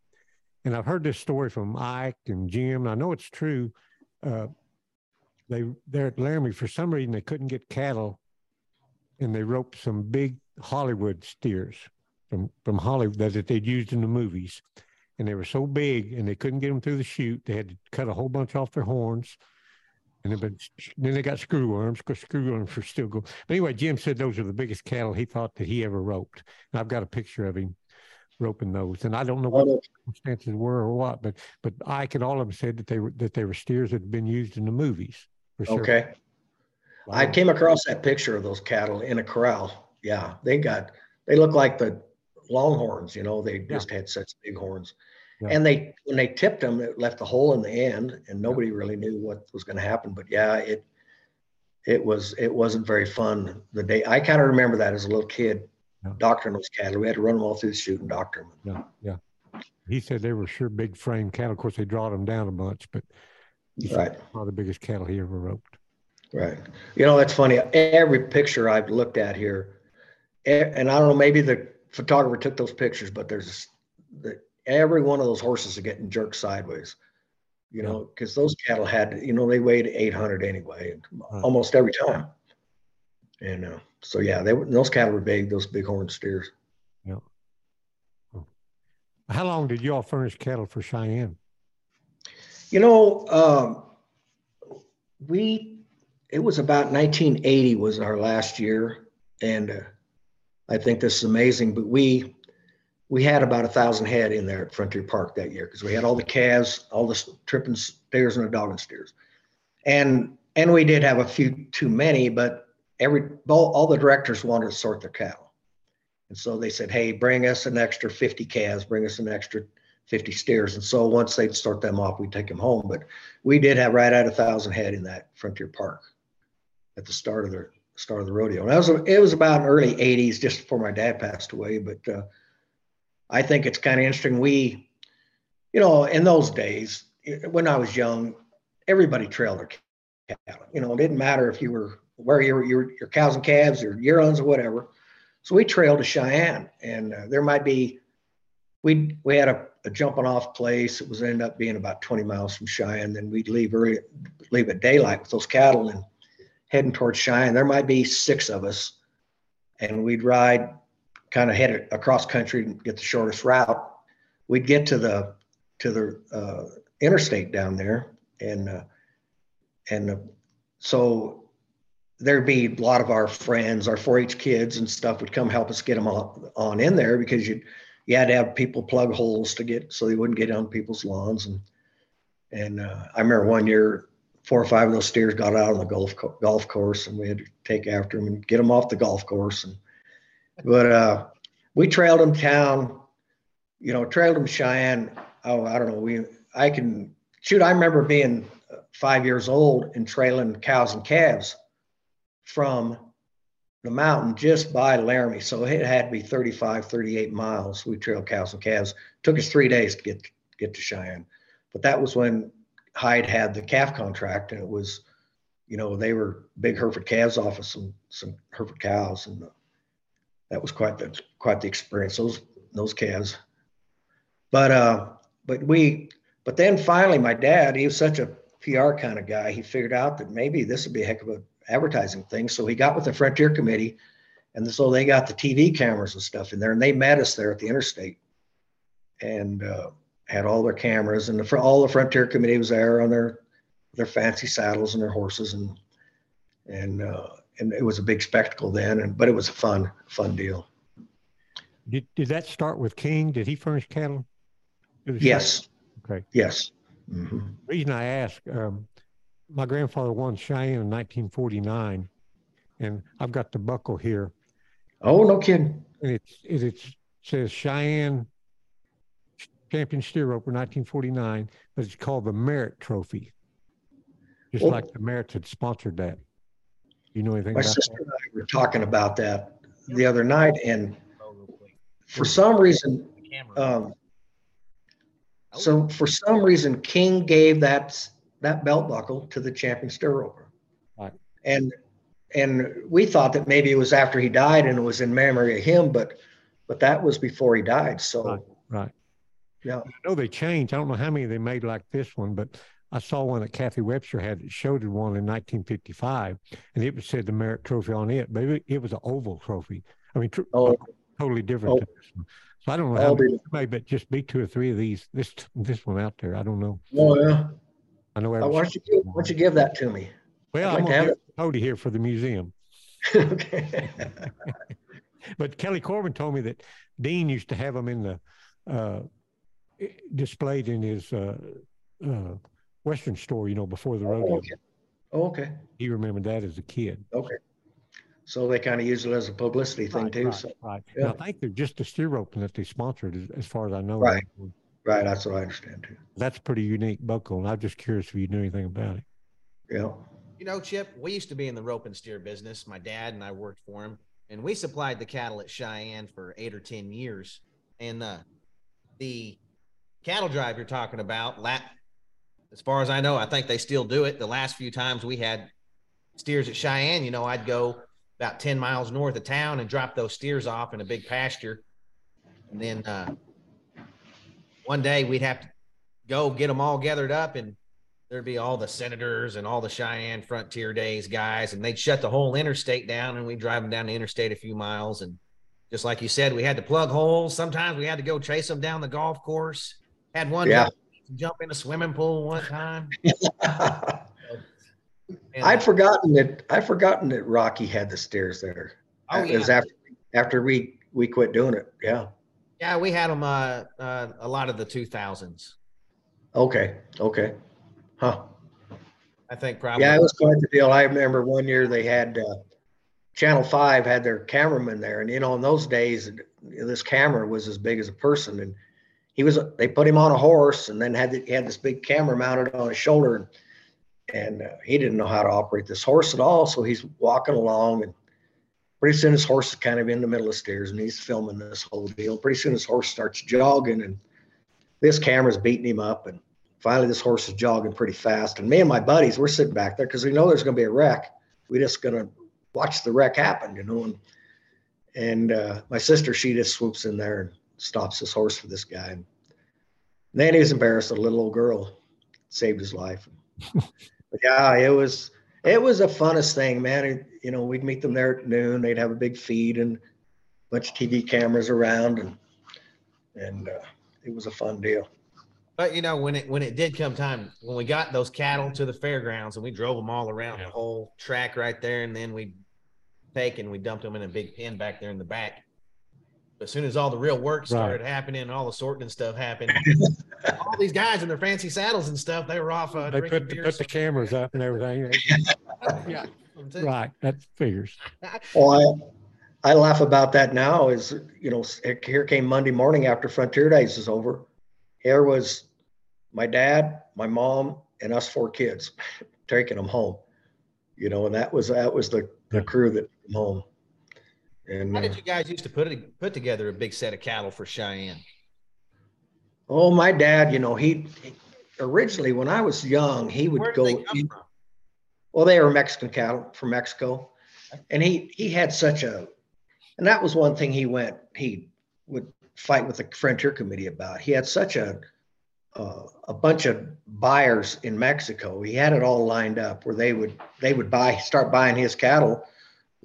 And I've heard this story from Ike and Jim. And I know it's true. Uh, they they're at Laramie for some reason they couldn't get cattle, and they roped some big Hollywood steers from from Hollywood that, that they'd used in the movies, and they were so big and they couldn't get them through the chute. They had to cut a whole bunch off their horns, and then, they got screw arms because screw arms were still going. But anyway, Jim said those are the biggest cattle he thought that he ever roped, and I've got a picture of him roping those. And I don't know oh, what the circumstances were or what, but but Ike and all of them said that they were that they were steers that had been used in the movies. For sure. okay, I came across that picture of those cattle in a corral. Yeah, they got they look like the longhorns. You know, they just had such big horns. Yeah. And they when they tipped them, it left a hole in the end, and nobody really knew what was going to happen. But yeah, it it was it wasn't very fun the day. I kind of remember that as a little kid, Yeah. doctoring those cattle. We had to run them all through the chute and doctor them. Yeah, yeah. He said they were sure big frame cattle. Of course, they drawed them down a bunch, but Right. they were the biggest cattle he ever roped. Right. You know, that's funny. Every picture I've looked at here, and I don't know, maybe the photographer took those pictures, but there's the, every one of those horses are getting jerked sideways. You know, because those cattle had, you know, they weighed 800 anyway, Right. almost every time. And uh, so, yeah, they were, those cattle were big, those big horn steers. Yeah. How long did you all furnish cattle for Cheyenne? You know, um, we it was about 1980 was our last year, and uh, I think this is amazing. But we we had about a thousand head in there at Frontier Park that year because we had all the calves, all the tripping steers, and the dogging steers, and and we did have a few too many, but every all, all the directors wanted to sort their cattle, and so they said, "Hey, bring us an extra 50 calves, bring us an extra 50 steers." And so once they'd start them off, we'd take them home. But we did have right at a thousand head in that Frontier Park at the start of the start of the rodeo. And that was it was about early 80s, just before my dad passed away, but. Uh, I think it's kind of interesting. We, you know, in those days, when I was young, everybody trailed their cattle. You know, it didn't matter if you were where your your your cows and calves or yearlings or whatever. So we trailed to Cheyenne, and uh, there might be we we had a, a, jumping off place. It was ended up being about 20 miles from Cheyenne. Then we'd leave early, leave at daylight with those cattle and heading towards Cheyenne. There might be six of us, and we'd ride kind of head across country and get the shortest route. We'd get to the to the uh, interstate down there, and uh, and uh, so there'd be a lot of our friends, our 4-H kids and stuff would come help us get them on, on in there because you you had to have people plug holes to get so they wouldn't get on people's lawns and and uh, I remember one year four or five of those steers got out on the golf golf course and we had to take after them and get them off the golf course and but uh, we trailed them town, you know, trailed them Cheyenne. Oh, I don't know. We, I can shoot. I remember being five years old and trailing cows and calves from the mountain just by Laramie. So it had to be 35, 38 miles. We trailed cows and calves. Took us three days to get get to Cheyenne, but that was when Hyde had the calf contract, and it was, you know, they were big Hereford calves off of some some Hereford cows, and that was quite the quite the experience. Those those calves. But uh, but we but then finally, my dad, he was such a PR kind of guy. He figured out that maybe this would be a heck of a advertising thing. So he got with the Frontier Committee, and so they got the TV cameras and stuff in there, and they met us there at the interstate, and uh, had all their cameras, and the, all the Frontier Committee was there on their their fancy saddles and their horses, and and uh, and it was a big spectacle then. And but it was a fun, fun deal. Did did that start with King? Did he furnish cattle? Yes. Okay. Yes. Mm-hmm. The reason I ask, um, my grandfather won Cheyenne in 1949, and I've got the buckle here. Oh, no kidding. And it's it, it says Cheyenne Champion Steer Roper 1949, but it's called the Merritt Trophy, just well, like the Merritts had sponsored that you know anything? My sister that? and I were talking about that the other night, and for some reason, um, so for some reason, King gave that that belt buckle to the champion steer right. and and we thought that maybe it was after he died and it was in memory of him, but but that was before he died. So right, right. yeah. I know they changed. I don't know how many they made like this one, but I saw one that Kathy Webster had that showed one in 1955, and it was said the Merritt Trophy on it, but it, it was an oval trophy. I mean, tr- oh. totally different. Oh. So I don't know how many, maybe but just be two or three of these. This this one out there, I don't know. Oh yeah. I know. why don't you give, why don't you give that to me? Well, like I'm gonna give Cody here for the museum. okay. but Kelly Corbin told me that Dean used to have them in the uh, displayed in his uh, uh, Western store, you know, before the rodeo. Oh, okay. Oh, okay. He remembered that as a kid. Okay. So they kind of use it as a publicity thing right, too. Right, so right. Yeah. I think they're just a steer roping that they sponsored, as, as far as I know. Right. Right. That's what I understand too. That's pretty unique buckle, and I'm just curious if you knew anything about it. Yeah. You know, Chip, we used to be in the rope and steer business. My dad and I worked for him, and we supplied the cattle at Cheyenne for eight or ten years. And uh, the cattle drive you're talking about, lap as far as I know, I think they still do it. The last few times we had steers at Cheyenne, you know, I'd go about 10 miles north of town and drop those steers off in a big pasture. And then uh, one day we'd have to go get them all gathered up and there'd be all the senators and all the Cheyenne Frontier Days guys, and they'd shut the whole interstate down and we'd drive them down the interstate a few miles. And just like you said, we had to plug holes. Sometimes we had to go chase them down the golf course. Had one yeah jump in a swimming pool one time. I'd forgotten that I'd forgotten that Rocky had the stairs there. oh, It was yeah. after after we we quit doing it. Yeah. Yeah, we had them uh, uh, a lot of the 2000s. Okay. Okay. Huh. I think probably. Yeah, it was quite the deal. I remember one year they had uh, Channel Five had their cameraman there, and you know, in those days, this camera was as big as a person, and he was. They put him on a horse, and then had the, he had this big camera mounted on his shoulder, and and uh, he didn't know how to operate this horse at all. So he's walking along, and pretty soon his horse is kind of in the middle of stairs, and he's filming this whole deal. Pretty soon his horse starts jogging, and this camera's beating him up, and finally this horse is jogging pretty fast. And me and my buddies we're sitting back there because we know there's going to be a wreck. We're just going to watch the wreck happen you know and and uh, my sister she just swoops in there and stops this horse for this guy. And then he was embarrassed a little old girl saved his life. But yeah it was it was the funnest thing man it, you know we'd meet them there at noon they'd have a big feed and a bunch of tv cameras around and and uh, it was a fun deal But you know, when it when it did come time, when we got those cattle to the fairgrounds and we drove them all around Yeah. the whole track right there, and then we take and we dumped them in a big pen back there in the back. As soon as all the real work started happening, and all the sorting and stuff happened, all these guys in their fancy saddles and stuff, they were off. Uh, They put, the- beer put the cameras up and everything. Yeah. Right, that figures. Well, I, I laugh about that now is, you know, here came Monday morning after Frontier Days is over. Here was my dad, my mom, and us four kids taking them home, you know, and that was, that was the, the crew that came home. And, How uh, did you guys used to put it put together a big set of cattle for Cheyenne? oh, my dad, you know, he, he- originally when I was young, he would go. they from? Well, they were Mexican cattle from Mexico, and he he had such a, and that was one thing he went he would fight with the Frontier Committee about. He had such a uh, a bunch of buyers in Mexico. He had it all lined up where they would they would buy start buying his cattle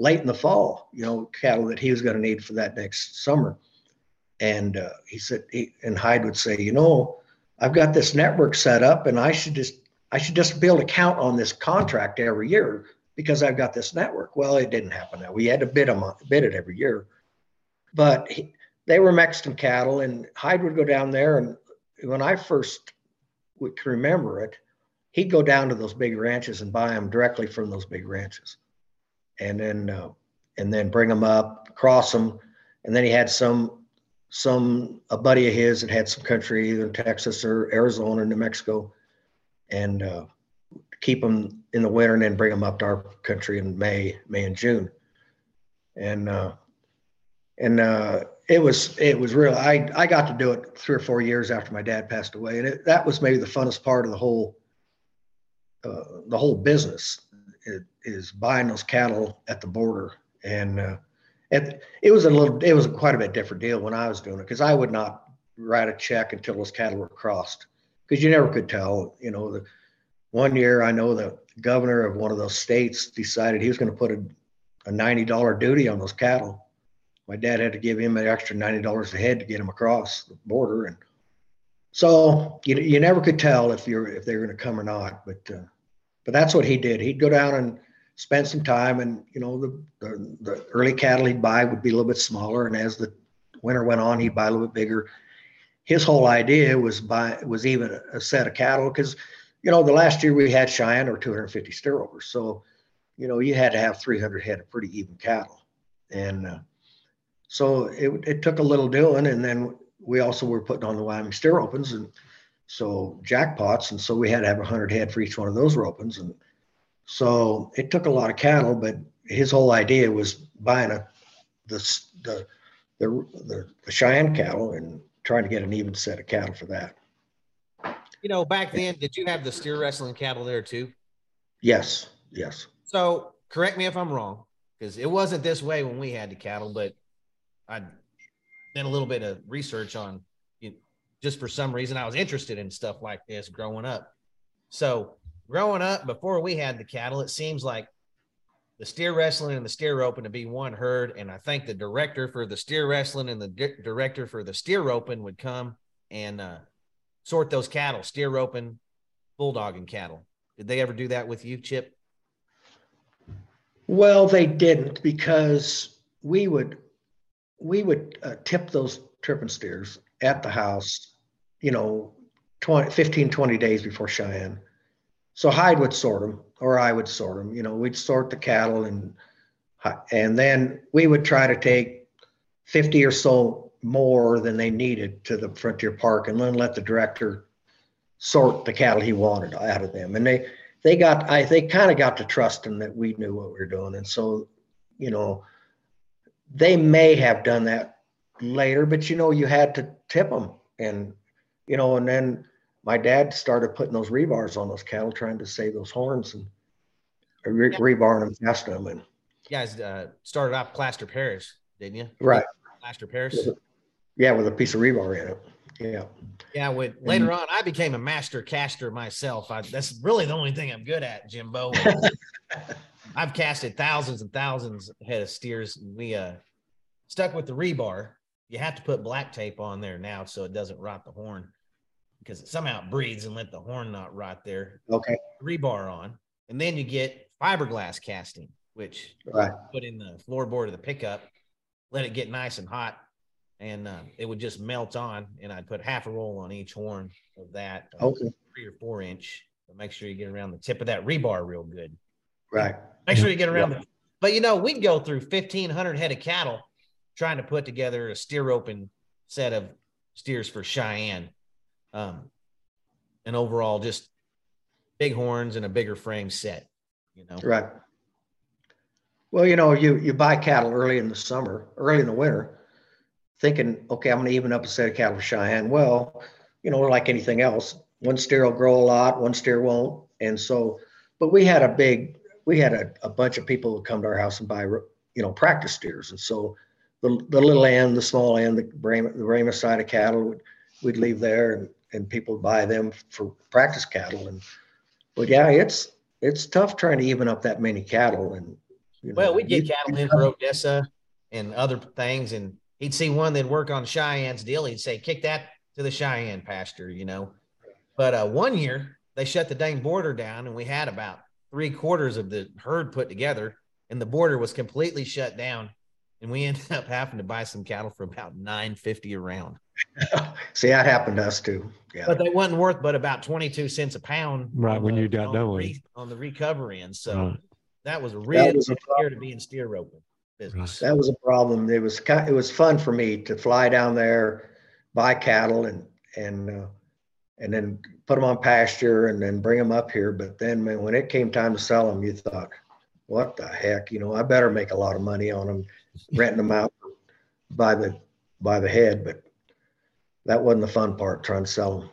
late in the fall. You know, cattle that he was going to need for that next summer. And uh, he said, he, and Hyde would say, you know, I've got this network set up, and I should just I should just be able to count on this contract every year because I've got this network. Well, it didn't happen that. We had to bid them bid it every year. But he, they were Mexican cattle, and Hyde would go down there. And when I first would remember it, he'd go down to those big ranches and buy them directly from those big ranches, and then uh, and then bring them up, cross them, and then he had some some a buddy of his that had some country either in Texas or Arizona, or New Mexico, and uh, keep them in the winter and then bring them up to our country in May, May and June. And uh, and uh, it was it was real. I I got to do it three or four years after my dad passed away, and it, that was maybe the funnest part of the whole uh, the whole business is buying those cattle at the border. And uh, it it was a little it was quite a bit different deal when I was doing it because I would not write a check until those cattle were crossed because you never could tell. You know, the one year I know the governor of one of those states decided he was going to put a, a ninety dollar duty on those cattle. My dad had to give him an extra ninety dollars a head to get him across the border, and so you you never could tell if you're if they were going to come or not. But uh, but that's what he did. He'd go down and spend some time, and you know the, the the early cattle he'd buy would be a little bit smaller, and as the winter went on, he'd buy a little bit bigger. His whole idea was buy was even a, set of cattle because you know the last year we had Cheyenne or 250 steerovers, so you know you had to have 300 head of pretty even cattle, and uh, so it it took a little doing, and then we also were putting on the Wyoming steer ropings and so jackpots, and so we had to have 100 head for each one of those ropings, and so it took a lot of cattle. But his whole idea was buying a the the the, the, Cheyenne cattle and trying to get an even set of cattle for that. You know, back then, did you have the steer wrestling cattle there too? Yes, yes. So correct me if I'm wrong, because it wasn't this way when we had the cattle, but I did a little bit of research on just for some reason I was interested in stuff like this growing up. So growing up before we had the cattle, it seems like the steer wrestling and the steer roping to be one herd. And I think the director for the steer wrestling and the di- director for the steer roping would come and uh, sort those cattle, steer roping, bulldogging cattle. Did they ever do that with you, Chip? Well, they didn't because we would we would uh, tip those tripping steers at the house, you know, 20, 15, 20 days before Cheyenne. So Hyde would sort them, or I would sort them. You know, we'd sort the cattle, and and then we would try to take 50 or so more than they needed to the frontier park, and then let the director sort the cattle he wanted out of them. And they they got I they kind of got to trusting that we knew what we were doing, and so you know they may have done that later, but you know you had to tip them, and you know, and then my dad started putting those rebars on those cattle, trying to save those horns and re- yeah. rebarring them, casting them, and you guys uh, started off plaster Paris, didn't you? Right, plaster Paris. Yeah, with a piece of rebar in it. Yeah. Yeah. With later on, I became a master caster myself. I, that's really the only thing I'm good at, Jimbo. I've casted thousands and thousands head of steers. We uh, stuck with the rebar. You have to put black tape on there now so it doesn't rot the horn because it somehow it breathes and let the horn not rot there. Okay. Rebar on. And then you get fiberglass casting, which right. put in the floorboard of the pickup, let it get nice and hot, and uh, it would just melt on. And I'd put half a roll on each horn of that, uh, okay, three or four inch. to make sure you get around the tip of that rebar real good. Right. Make sure you get around yeah. But you know, we'd go through fifteen hundred head of cattle trying to put together a steer roping set of steers for Cheyenne. Um, and overall, just big horns and a bigger frame set. You know. Right. Well, you know, you you buy cattle early in the summer, early in the winter thinking, okay, I'm going to even up a set of cattle for Cheyenne. Well, you know, like anything else, one steer will grow a lot, one steer won't. And so, but we had a big, we had a, a bunch of people who come to our house and buy, you know, practice steers. And so the, the little end, the small end, the Brahma, the Brahma side of cattle, we'd, we'd leave there and, and people buy them for practice cattle. And, but yeah, it's, it's tough trying to even up that many cattle. And, you know, well, we get cattle in for Odessa and other things. And he'd see one that'd work on Cheyenne's deal. He'd say, kick that to the Cheyenne pasture, you know. But uh, one year they shut the dang border down and we had about three quarters of the herd put together and the border was completely shut down. And we ended up having to buy some cattle for about 950 a round. See, that happened to us too. Yeah. But they wasn't worth but about 22 cents a pound. Right. When the, you got done with re- on the recovery. And so right. that was a real year to be in steer roping business. That was a problem. It was it was fun for me to fly down there, buy cattle, and and uh, and then put them on pasture, and then bring them up here. But then man, when it came time to sell them, you thought, what the heck? You know, I better make a lot of money on them, renting them out by the by the head. But that wasn't the fun part, trying to sell them.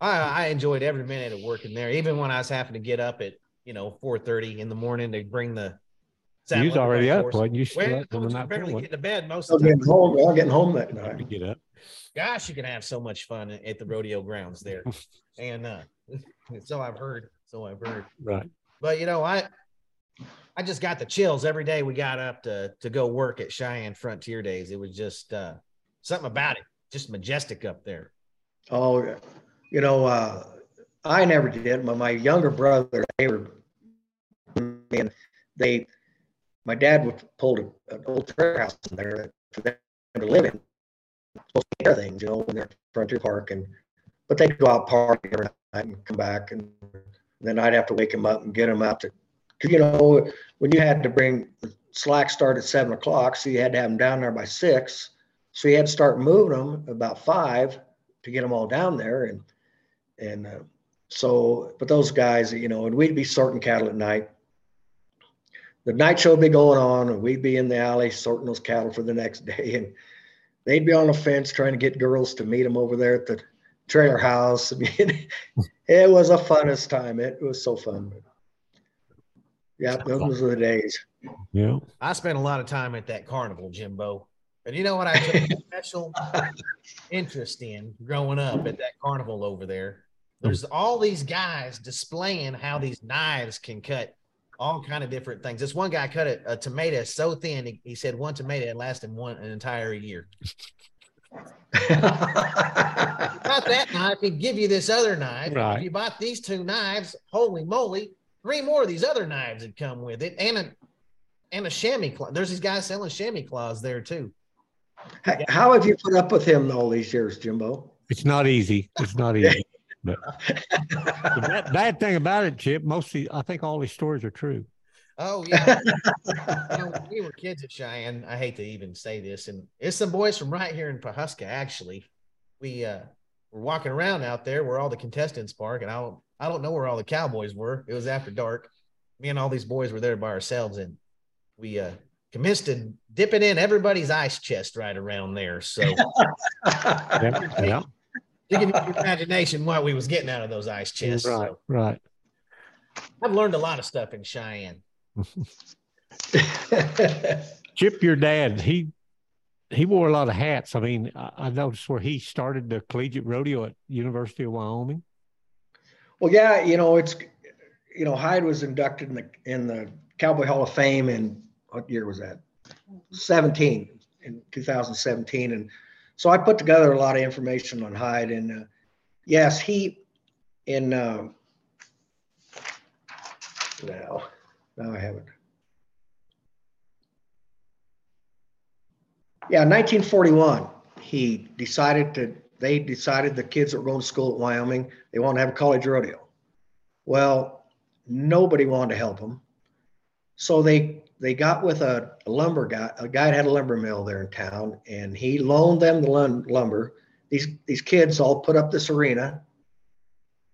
I, I enjoyed every minute of working there, even when I was having to get up at you know 4:30 in the morning to bring the you was already up, wasn't you? Still up when I barely getting to bed most of the time. Getting home, I'm getting home that night. To get up. Gosh, you can have so much fun at the rodeo grounds there, and uh, so I've heard. So I've heard. Right. But you know, I I just got the chills every day we got up to to go work at Cheyenne Frontier Days. It was just uh, something about it, just majestic up there. Oh, you know, uh, I never did. but my younger brother, they were, and they my dad would pull an old trailer house in there for them to live in. Supposed to care things, you know, when they're Frontier Park, and but they'd go out party every night and come back, and then I'd have to wake them up and get them out to, you know, when you had to bring slack start at seven o'clock, so you had to have them down there by six, so you had to start moving them about five to get them all down there, and and uh, so, but those guys, you know, and we'd be sorting cattle at night the night show would be going on, and we'd be in the alley sorting those cattle for the next day. And they'd be on the fence trying to get girls to meet them over there at the trailer house. I mean, it was a funnest time. It was so fun. Yeah, those were the days. Yeah. I spent a lot of time at that carnival, Jimbo. And you know what I took a special interest in growing up at that carnival over there? Hmm. There's all these guys displaying how these knives can cut all kind of different things. This one guy cut a, a tomato so thin, he, he, said one tomato had lasted one an entire year. Not that knife, he'd give you this other knife. Right. If you bought these two knives, holy moly, three more of these other knives had come with it, and a and a chamois claw. There's these guys selling chamois claws there too. H- How have you put up with him all these years, Jimbo? It's not easy. It's not easy. But the bad, bad thing about it, Chip, mostly I think all these stories are true. Oh yeah. you know, when we were kids at Cheyenne. I hate to even say this, and it's some boys from right here in Pawhuska. Actually, we uh were walking around out there where all the contestants park, and I don't I don't know where all the cowboys were. It was after dark. Me and all these boys were there by ourselves, and we uh commenced to dipping in everybody's ice chest right around there. So Yep, yep. you can use your imagination what we was getting out of those ice chests. Right, So right. I've learned a lot of stuff in Cheyenne. Chip, your dad, he he wore a lot of hats. I mean, I, I noticed where he started the collegiate rodeo at University of Wyoming. Well, yeah, you know, it's you know, Hyde was inducted in the in the Cowboy Hall of Fame in what year was that? 17 in 2017, and so I put together a lot of information on Hyde, and uh, yes, he in uh, now now I haven't. Yeah, 1941, he decided to. They decided the kids that were going to school at Wyoming they want to have a college rodeo. Well, nobody wanted to help them, so they they got with a, a lumber guy. A guy that had a lumber mill there in town, and he loaned them the lum- lumber. These these kids all put up this arena,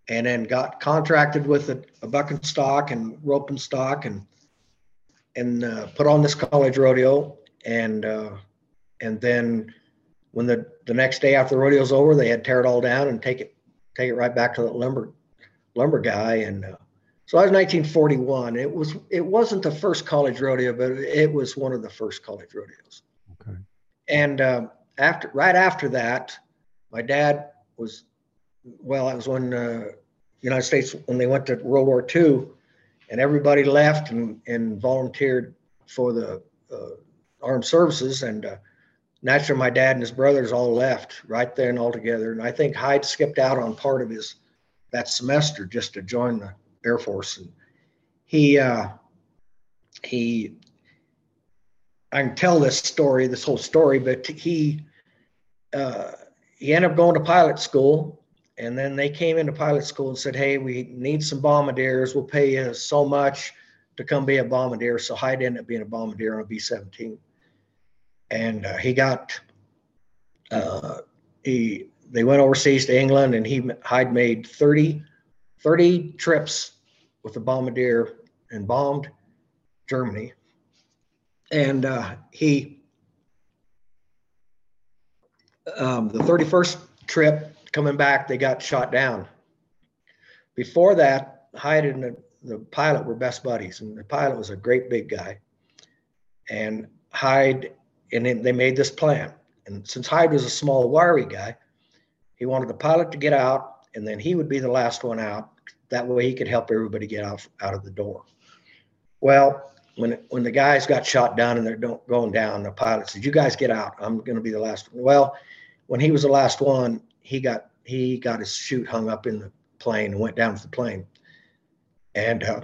and then got contracted with a, a buck and stock and rope and stock, and and uh, put on this college rodeo. And uh, and then when the the next day after the rodeo's over, they had to tear it all down and take it take it right back to the lumber lumber guy. And uh, so I was 1941. It was it wasn't the first college rodeo, but it was one of the first college rodeos. Okay. And uh, after right after that, my dad was well. It was when uh, United States when they went to World War II, and everybody left and and volunteered for the uh, armed services and. Uh, naturally my dad and his brothers all left right then all together and i think hyde skipped out on part of his that semester just to join the air force and he uh he i can tell this story this whole story but he uh he ended up going to pilot school and then they came into pilot school and said hey we need some bombardiers. We'll pay you so much to come be a bombardier. So hyde ended up being a bombardier on a b-17 and uh, he got uh, he they went overseas to England and he Hyde made 30, 30 trips with the bombardier and bombed Germany. And uh, he um, the 31st trip coming back, they got shot down. Before that, Hyde and the, the pilot were best buddies, and the pilot was a great big guy. And Hyde and then they made this plan. And since Hyde was a small, wiry guy, he wanted the pilot to get out, and then he would be the last one out. That way, he could help everybody get out out of the door. Well, when when the guys got shot down and they're don't, going down, the pilot said, "You guys get out. I'm going to be the last one." Well, when he was the last one, he got he got his chute hung up in the plane and went down with the plane. And uh,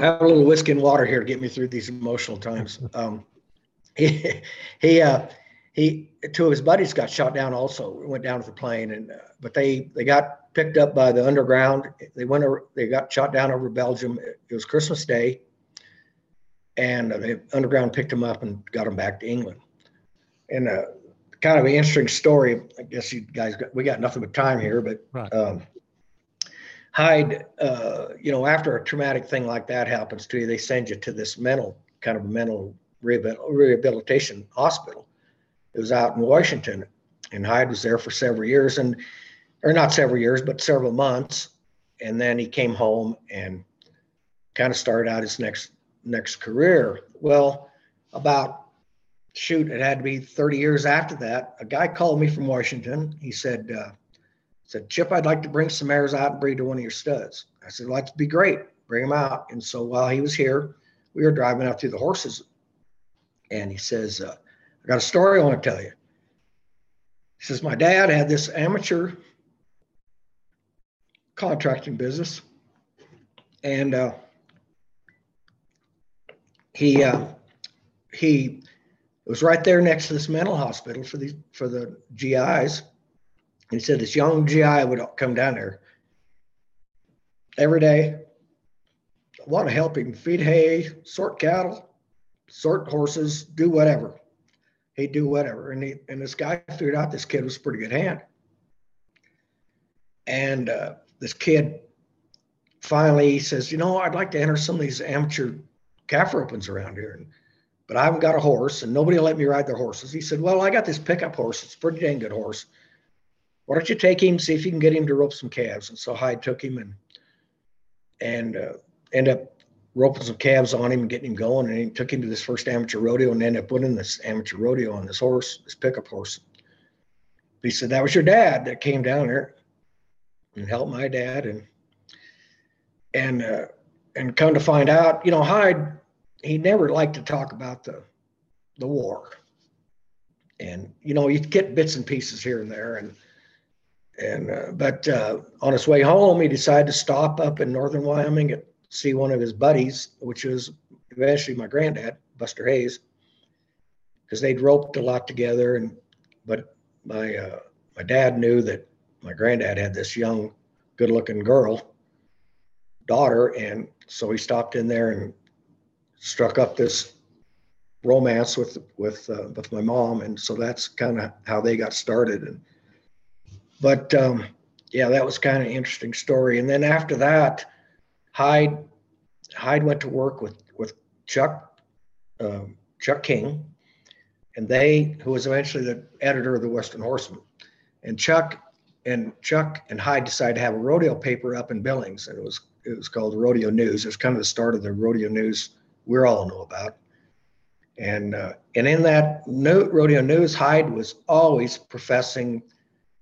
have a little whiskey and water here to get me through these emotional times. Um, he, he, uh, he, two of his buddies got shot down also. Went down with the plane, and uh, but they they got picked up by the underground. They went over, they got shot down over Belgium. It was Christmas Day, and uh, the underground picked them up and got them back to England. And uh, kind of an interesting story. I guess you guys got, we got nothing but time here, but Right. um, Hyde, uh, you know, after a traumatic thing like that happens to you, they send you to this mental kind of mental rehabilitation hospital. It was out in Washington, and Hyde was there for several years, and or not several years, but several months, and then he came home and kind of started out his next next career. Well, about shoot, it had to be 30 years after that. A guy called me from Washington. He said. Uh, said, Chip, I'd like to bring some mares out and breed to one of your studs. I said, well, that'd be great. Bring them out. And so while he was here, we were driving out through the horses. And he says, uh, I got a story I want to tell you. He says, My dad had this amateur contracting business. And uh, he uh, he was right there next to this mental hospital for the for the GIs. And he said this young GI would come down there every day. Want to help him feed hay, sort cattle, sort horses, do whatever. He'd do whatever. And he and this guy figured out this kid was a pretty good hand. And uh, this kid finally says, you know, I'd like to enter some of these amateur calf ropings around here. And, but I haven't got a horse and nobody will let me ride their horses. He said, well, I got this pickup horse. It's a pretty dang good horse. Why don't you take him, see if you can get him to rope some calves? And so Hyde took him and, and uh, end up roping some calves on him and getting him going. And he took him to this first amateur rodeo and ended up winning this amateur rodeo on this horse, this pickup horse. He said, that was your dad that came down there and helped my dad. And, and, uh, and come to find out, you know, Hyde, he never liked to talk about the, the war. And, you know, you get bits and pieces here and there. And, and, uh, but uh, on his way home, he decided to stop up in northern Wyoming and see one of his buddies, which was eventually my granddad, Buster Hayes, because they'd roped a lot together. And, but my, uh, my dad knew that my granddad had this young, good looking girl, daughter. And so he stopped in there and struck up this romance with with uh, with my mom, and so that's kind of how they got started. And but um, yeah, that was kind of interesting story. And then after that, Hyde Hyde went to work with with Chuck um, Chuck King, and they who was eventually the editor of the Western Horseman, and Chuck and Chuck and Hyde decided to have a rodeo paper up in Billings, and it was it was called Rodeo News. It was kind of the start of the rodeo news we're all know about. And uh, and in that note, rodeo news, Hyde was always professing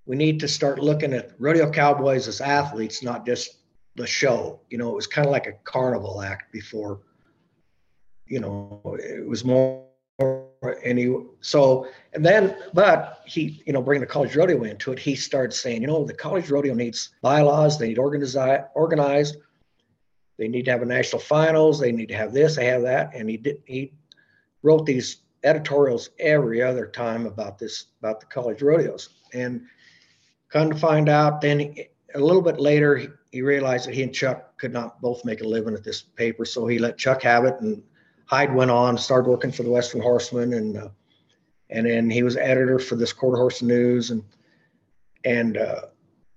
we need to start looking at rodeo cowboys as athletes, not just the show. You know, it was kind of like a carnival act before. You know, it was more and he so and then but he you know bringing the college rodeo into it he started saying you know the college rodeo needs bylaws they need organized organized they need to have a national finals. They need to have this. They have that. And he did. He wrote these editorials every other time about this about the college rodeos. And come to find out, then a little bit later, he, realized that he and Chuck could not both make a living at this paper, so he let Chuck have it. And Hyde went on, started working for the Western Horseman, and uh, and then he was editor for this Quarter Horse News, and and uh,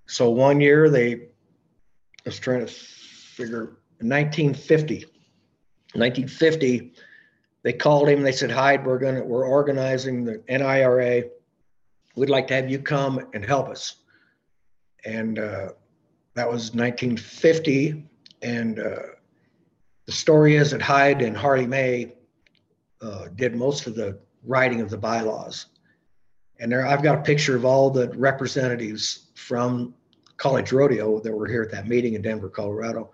so one year they I was trying to figure 1950. 1950, they called him. They said, "Hyde, we're gonna we're organizing the NIRA. We'd like to have you come and help us." And uh, that was 1950. And uh, the story is that Hyde and Harley May uh, did most of the writing of the bylaws. And there, I've got a picture of all the representatives from College Rodeo that were here at that meeting in Denver, Colorado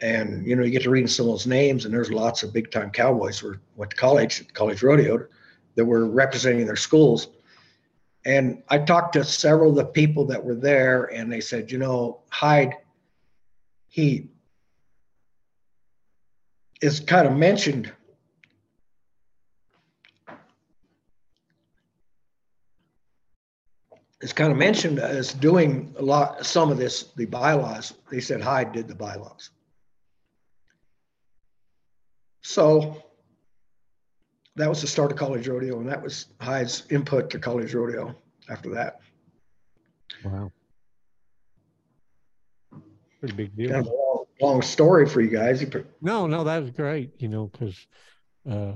and you know you get to reading some of those names and there's lots of big time cowboys who went to college college rodeo that were representing their schools and i talked to several of the people that were there and they said you know hyde he is kind of mentioned is kind of mentioned as doing a lot some of this the bylaws. They said hyde did the bylaws. So that was the start of college rodeo, and that was Hyde's input to college rodeo after that. Wow. Pretty big deal. Kind of a long, long story for you guys. No, no, that was great, you know, because uh,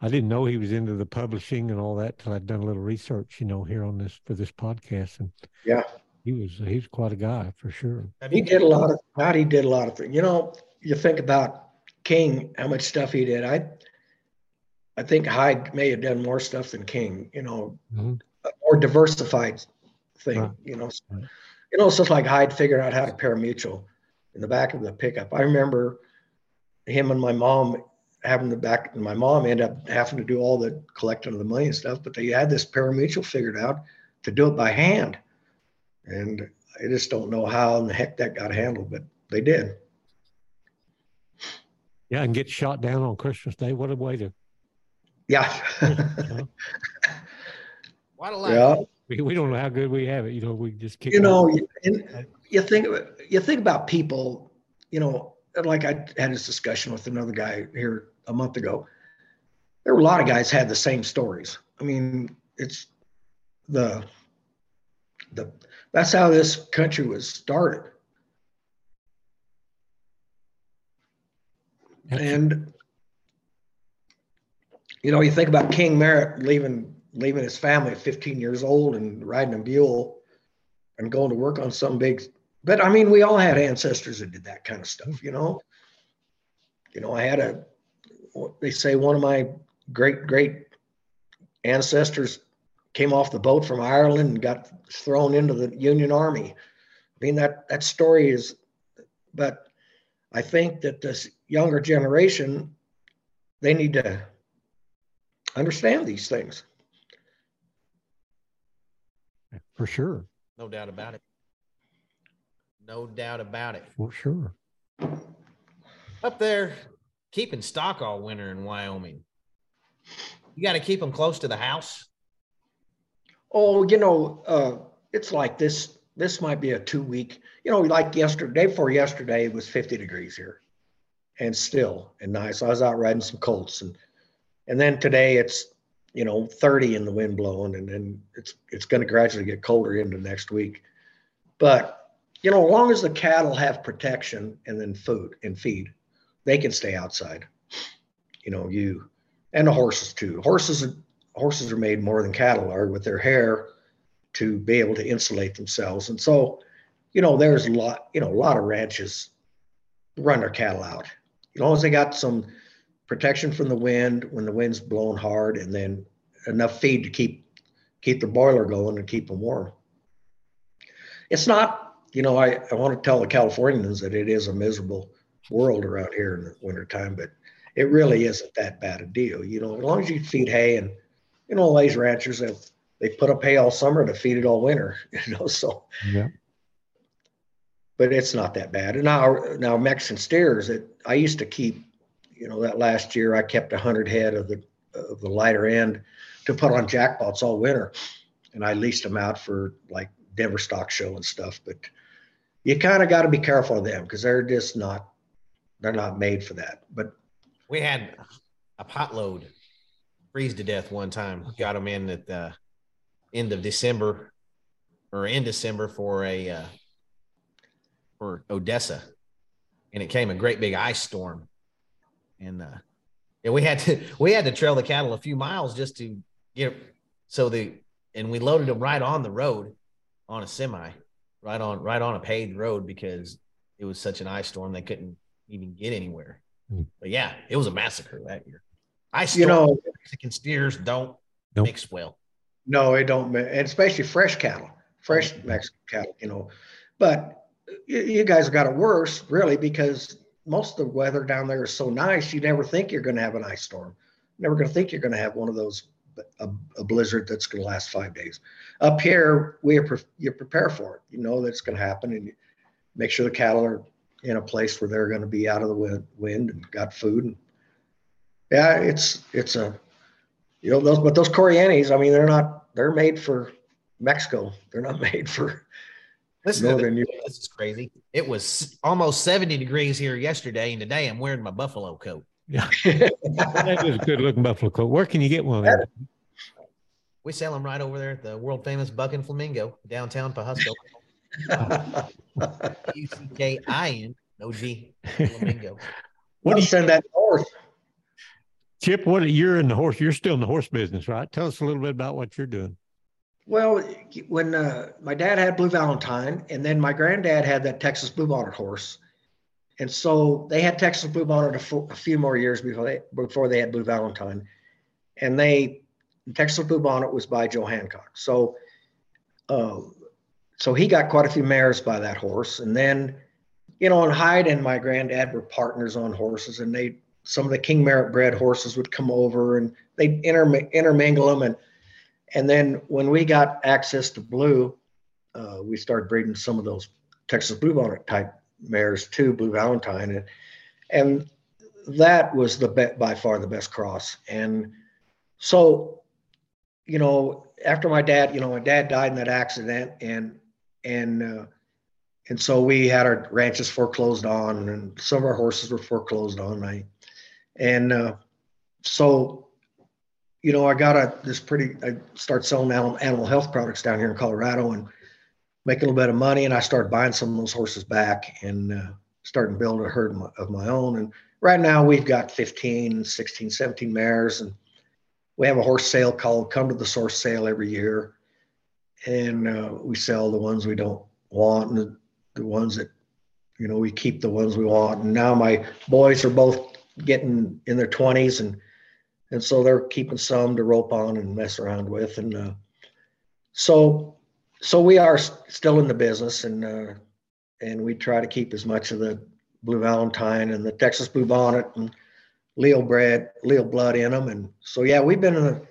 I didn't know he was into the publishing and all that till I'd done a little research, you know, here on this for this podcast. And yeah, he was he's quite a guy for sure. He did a lot of that. He did a lot of things. You know, you think about King, how much stuff he did. I I think Hyde may have done more stuff than King, you know, mm-hmm. a more diversified thing, right. you know. Right. You know, it's just like Hyde figured out how to pari-mutuel in the back of the pickup. I remember him and my mom having the back, and my mom ended up having to do all the collecting of the money and stuff, but they had this pari-mutuel figured out to do it by hand. And I just don't know how in the heck that got handled, but they did. Yeah, and get shot down on Christmas Day. What a way to. Yeah. What a life. yeah. We, we don't know how good we have it. You know, we just kick. You know, you- you think you think about people, you know, like I had this discussion with another guy here a month ago. There were a lot of guys had the same stories. I mean, it's the the that's how this country was started. And you know, you think about King Merritt leaving leaving his family at 15 years old and riding a mule and going to work on some big. But I mean, we all had ancestors that did that kind of stuff, you know. You know, I had a. They say one of my great great ancestors came off the boat from Ireland and got thrown into the Union Army. I mean that that story is, but I think that this younger generation, they need to understand these things. for sure, No doubt about it. No doubt about it. for sure. Up there, keeping stock all winter in Wyoming. You got to keep them close to the house. Oh, you know, uh, it's like this. This might be a two week. You know, like yesterday, day before yesterday, it was 50 degrees here, and still and nice. I was out riding some colts, and and then today it's you know 30 in the wind blowing, and then it's it's going to gradually get colder into next week. But you know, as long as the cattle have protection and then food and feed, they can stay outside. You know, you and the horses too. Horses horses are made more than cattle are with their hair to be able to insulate themselves. And so, you know, there's a lot, you know, a lot of ranches run their cattle out. As long as they got some protection from the wind when the wind's blowing hard and then enough feed to keep keep the boiler going and keep them warm. It's not, you know, I, I want to tell the Californians that it is a miserable world around here in the wintertime, but it really isn't that bad a deal. You know, as long as you feed hay and you know, these ranchers have they put up hay all summer to feed it all winter, you know, so Yeah. but it's not that bad. And now now Mexican steers that I used to keep, you know, that last year I kept a hundred head of the of the lighter end to put on jackpots all winter. And I leased them out for like Denver stock show and stuff. But you kind of got to be careful of them because they're just not they're not made for that. But We had a pot load freeze to death one time. Got them in at the end of December or in December for a uh, for Odessa, and it came a great big ice storm, and uh, and we had to we had to trail the cattle a few miles just to get so the and we loaded them right on the road on a semi, right on right on a paved road because it was such an ice storm they couldn't even get anywhere. Mm. But yeah, it was a massacre that year. Ice you storm know, Mexican steers don't Nope. mix well. No, it don't, and especially fresh cattle, fresh Mexican cattle, you know. But you, you guys got it worse, really, because most of the weather down there is so nice. You never think you're going to have an ice storm. Never going to think you're going to have one of those a, a blizzard that's going to last five days. Up here, we are pre- you prepare for it. You know that's going to happen, and you make sure the cattle are in a place where they're going to be out of the wind, wind and got food. And yeah, it's it's a you know those but those Corrientes, I mean, they're not they're made for Mexico. They're not made for Listen northern this, this is crazy. It was almost 70 degrees here yesterday, and today I'm wearing my buffalo coat. Yeah. that is a good looking buffalo coat. Where can you get one of those? We sell them right over there at the world famous Buckin Flamingo downtown Pawhuska. U C K I N, no G, Flamingo. What What do do you, send that north? Chip? What you're in the horse? You're still in the horse business, right? Tell us a little bit about what you're doing. Well, when uh, my dad had Blue Valentine, and then my granddad had that Texas Blue Bonnet horse, and so they had Texas Blue Bonnet a, few more years before they before they had Blue Valentine, and they Texas Blue Bonnet was by Joe Hancock. So, um, so he got quite a few mares by that horse, and then, you know, and Hyde and my granddad were partners on horses, and they some of the King Merritt bred horses would come over, and they'd intermi- intermingle them, and And then when we got access to blue, uh, we started breeding some of those Texas Bluebonnet type mares too, Blue Valentine, and, and that was the be- by far the best cross. And so, you know, after my dad, you know, my dad died in that accident, and and uh, and so we had our ranches foreclosed on, and some of our horses were foreclosed on. I, and uh, so, you know, I got a this pretty. I start selling animal, animal health products down here in Colorado, and making a little bit of money. And I started buying some of those horses back and uh, starting to build a herd of my, of my own. And right now we've got 15, 16, 17 mares, and we have a horse sale called "Come to the Source" sale every year, and uh, we sell the ones we don't want and the, the ones that you know we keep the ones we want. And now my boys are both getting in their 20s, and and so they're keeping some to rope on and mess around with, and uh, so so we are still in the business, and uh, and we try to keep as much of the Blue Valentine and the Texas blue bonnet and Leo bred Leo blood in them. And so, yeah, we've been in a,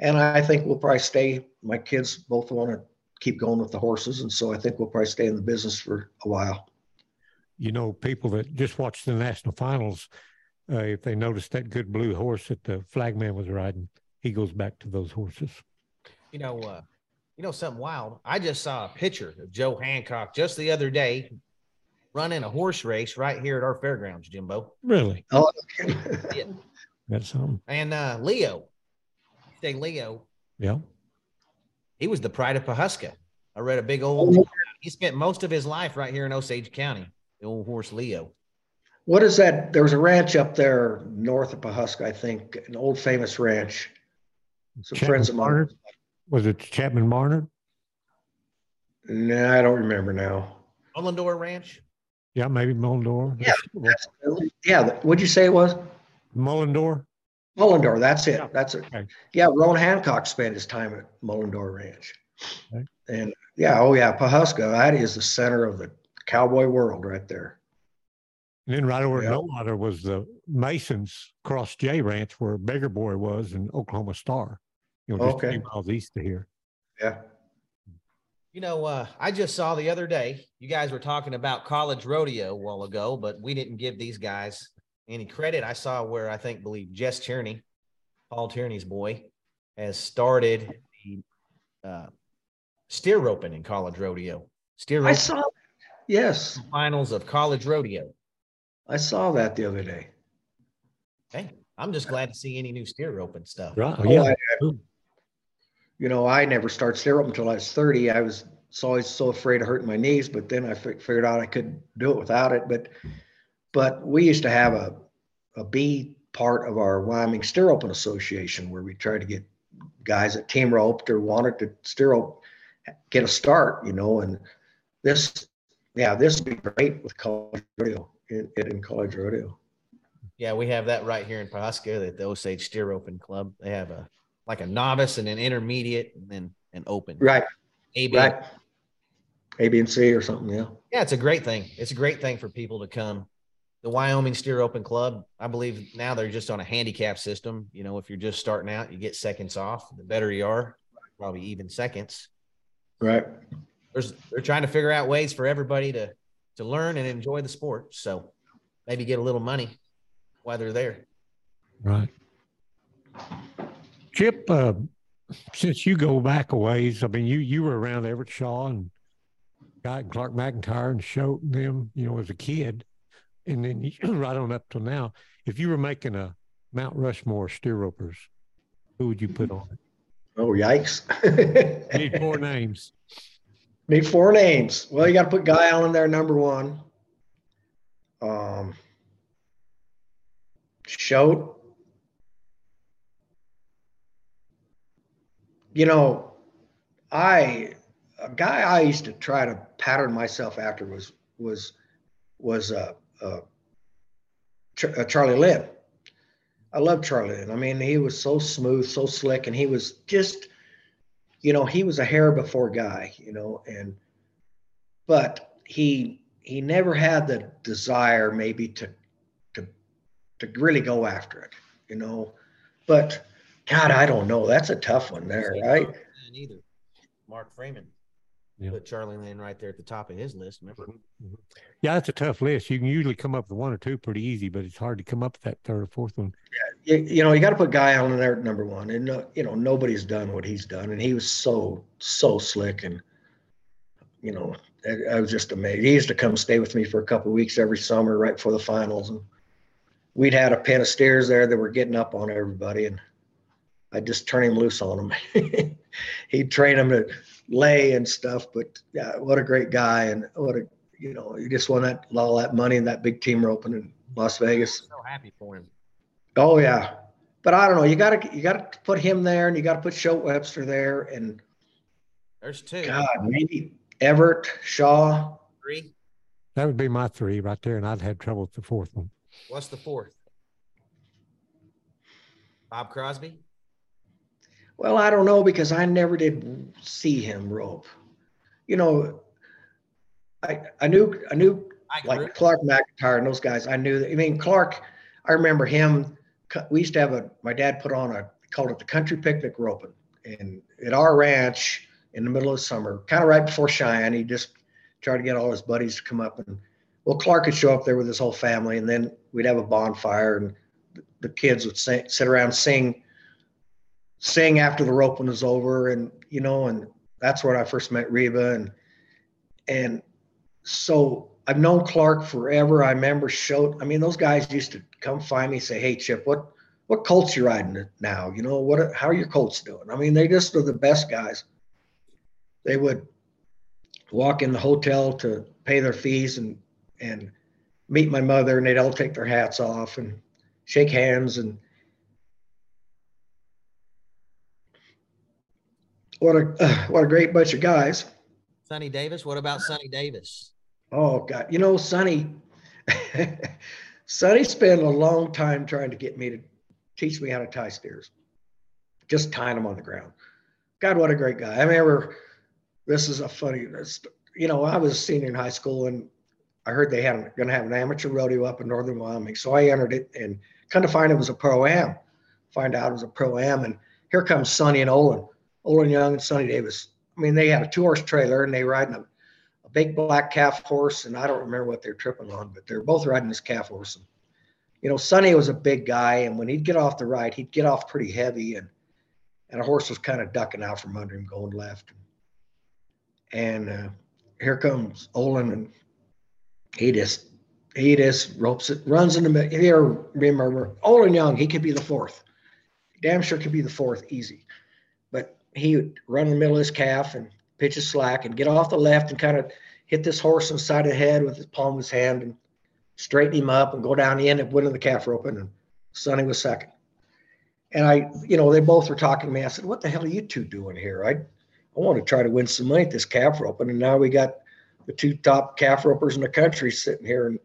and I think we'll probably stay. My kids both want to keep going with the horses. And so I think we'll probably stay in the business for a while. You know, people that just watched the national finals, uh, if they noticed that good blue horse that the flagman was riding, he goes back to those horses. You know, uh, you know something wild. I just saw a picture of Joe Hancock just the other day running a horse race right here at our fairgrounds, Jimbo. Really? Oh, Yeah. That's something. And uh, Leo, say Leo, Yeah. he was the pride of Pawhuska. I read a big old. He spent most of his life right here in Osage County. The old horse Leo. What is that? There was a ranch up there north of Pawhuska, I think, an old famous ranch. Some Chapman friends of mine. Barnard? Was it Chapman Barnard? No, I don't remember now. Mullendore Ranch. Yeah, maybe Mullendore. Yeah. Yeah, what'd you say it was? Mullendore. Mullendore, that's Yeah. it. That's it. Okay. Yeah, Ron Hancock spent his time at Mullendore Ranch. Okay. And yeah, oh yeah, Pawhuska, that is the center of the cowboy world right there. And then right over at Yeah. No Water was the Masons Cross J Ranch where Beggar Boy was in Oklahoma Star. You know, just a Okay. few miles east of here. Yeah. You know, uh, I just saw the other day, you guys were talking about college rodeo a while ago, but we didn't give these guys any credit. I saw where I think, believe Jess Tierney, Paul Tierney's boy, has started the uh, steer roping in college rodeo. Steer roping. I saw yes, finals of college rodeo. I saw that the other day. Hey, I'm just glad to see any new steer roping stuff. Right. Oh, oh yeah. I- You know, I never started steer up until I was 30. I was so always so afraid of hurting my knees, but then I figured out I could do it without it. But but we used to have a a B part of our Wyoming Steer Roping Association where we tried to get guys that team roped or wanted to steer rope get a start, you know, and this yeah, this would be great with college rodeo in, in college rodeo. Yeah, we have that right here in Pawhuska at the Osage Steer Roping Club. They have a like a novice and an intermediate and then an open. Right, A, B, right. A, B, and C or something, yeah. Yeah, it's a great thing. It's a great thing for people to come. The Wyoming Steer Roping Club, I believe now they're just on a handicap system. You know, if you're just starting out, you get seconds off. The better you are, probably even seconds. Right. There's they're trying to figure out ways for everybody to to learn and enjoy the sport. So maybe get a little money while they're there. Right. Chip, uh, since you go back a ways, I mean, you you were around Everett Shaw and Guy and Clark McEntire and Shoat and them, you know, as a kid, and then you, right on up till now. If you were making a Mount Rushmore steer ropers, who would you put on it? Oh, yikes. Need four names. Need four names. Well, you got to put Guy Allen there, number one. Um, Shoat. You know, I a guy I used to try to pattern myself after was was was uh, uh, uh, Charlie Lynn. I love Charlie Lynn. I mean, he was so smooth, so slick, and he was just you know he was a hair before guy you know and but he he never had the desire maybe to to to really go after it you know but God, I don't know. That's a tough one there, right? Either Mark Freeman. Yeah. Put Charlie Lane right there at the top of his list. Remember? Mhm. Yeah, that's a tough list. You can usually come up with one or two pretty easy, but it's hard to come up with that third or fourth one. You, you know, you got to put Guy Allen there at number one, and uh, you know nobody's done what he's done, and he was so so slick, and you know I, I was just amazed. He used to come stay with me for a couple weeks every summer, right before the finals, and we'd had a pen of steers there that were getting up on everybody, and I'd just turn him loose on them. He'd train them to lay and stuff, but yeah, what a great guy, and what a you know, he just won that all that money and that big team roping in Las Vegas. So happy for him. Oh yeah, but I don't know. You got to you got to put him there, and you got to put Shoat Webster there, and There's two. God, maybe Everett, Shaw. Three. That would be my three right there, and I'd have trouble with the fourth one. What's the fourth? Bob Crosby. Well, I don't know because I never did see him rope. You know, I I knew I knew Ike like Clark McEntire and those guys. I knew that. I mean, Clark. I remember him. We used to have a. My dad put on a called it the country picnic roping, and at our ranch in the middle of summer, kind of right before Cheyenne, he just tried to get all his buddies to come up and. Well, Clark would show up there with his whole family, and then we'd have a bonfire, and the- kids would sing, sit around, sing, sing after the roping was over, and you know, and that's where I first met Reba, and and so I've known Clark forever. I remember show. I mean, those guys used to come find me, say, "Hey, Chip, what what colts you riding now? You know, what how are your colts doing?" I mean, they just are the best guys. They would walk in the hotel to pay their fees and and meet my mother, and they'd all take their hats off and shake hands and. What a what a great bunch of guys. Sonny Davis. What about Sonny Davis? Oh God, you know, Sonny, Sonny spent a long time trying to get me to teach me how to tie steers, just tying them on the ground. God, what a great guy! I remember this is a funny, you know, I was a senior in high school and I heard they had going to have an amateur rodeo up in northern Wyoming, so I entered it and kind of find it was a pro am. Find out it was a pro am, and here comes Sonny and Olin, Olin Young and Sonny Davis. I mean, they had a two horse trailer and they riding a big black calf horse, and I don't remember what they're tripping on, but they're both riding this calf horse. And, you know, Sonny was a big guy, and when he'd get off the ride, he'd get off pretty heavy, and and a horse was kind of ducking out from under him, going left. And uh, here comes Olin, and he just he just ropes it, runs in the middle. Here, remember Olin Young, he could be the fourth, damn sure could be the fourth, easy. But he would run in the middle of his calf and pitch his slack and get off the left and kind of hit this horse on the side of the head with his palm of his hand and straighten him up and go down the end and winning the calf roping. And Sonny was second. And I, you know, they both were talking to me. I said, "What the hell are you two doing here? I, I want to try to win some money at this calf roping." And now we got the two top calf ropers in the country sitting here. And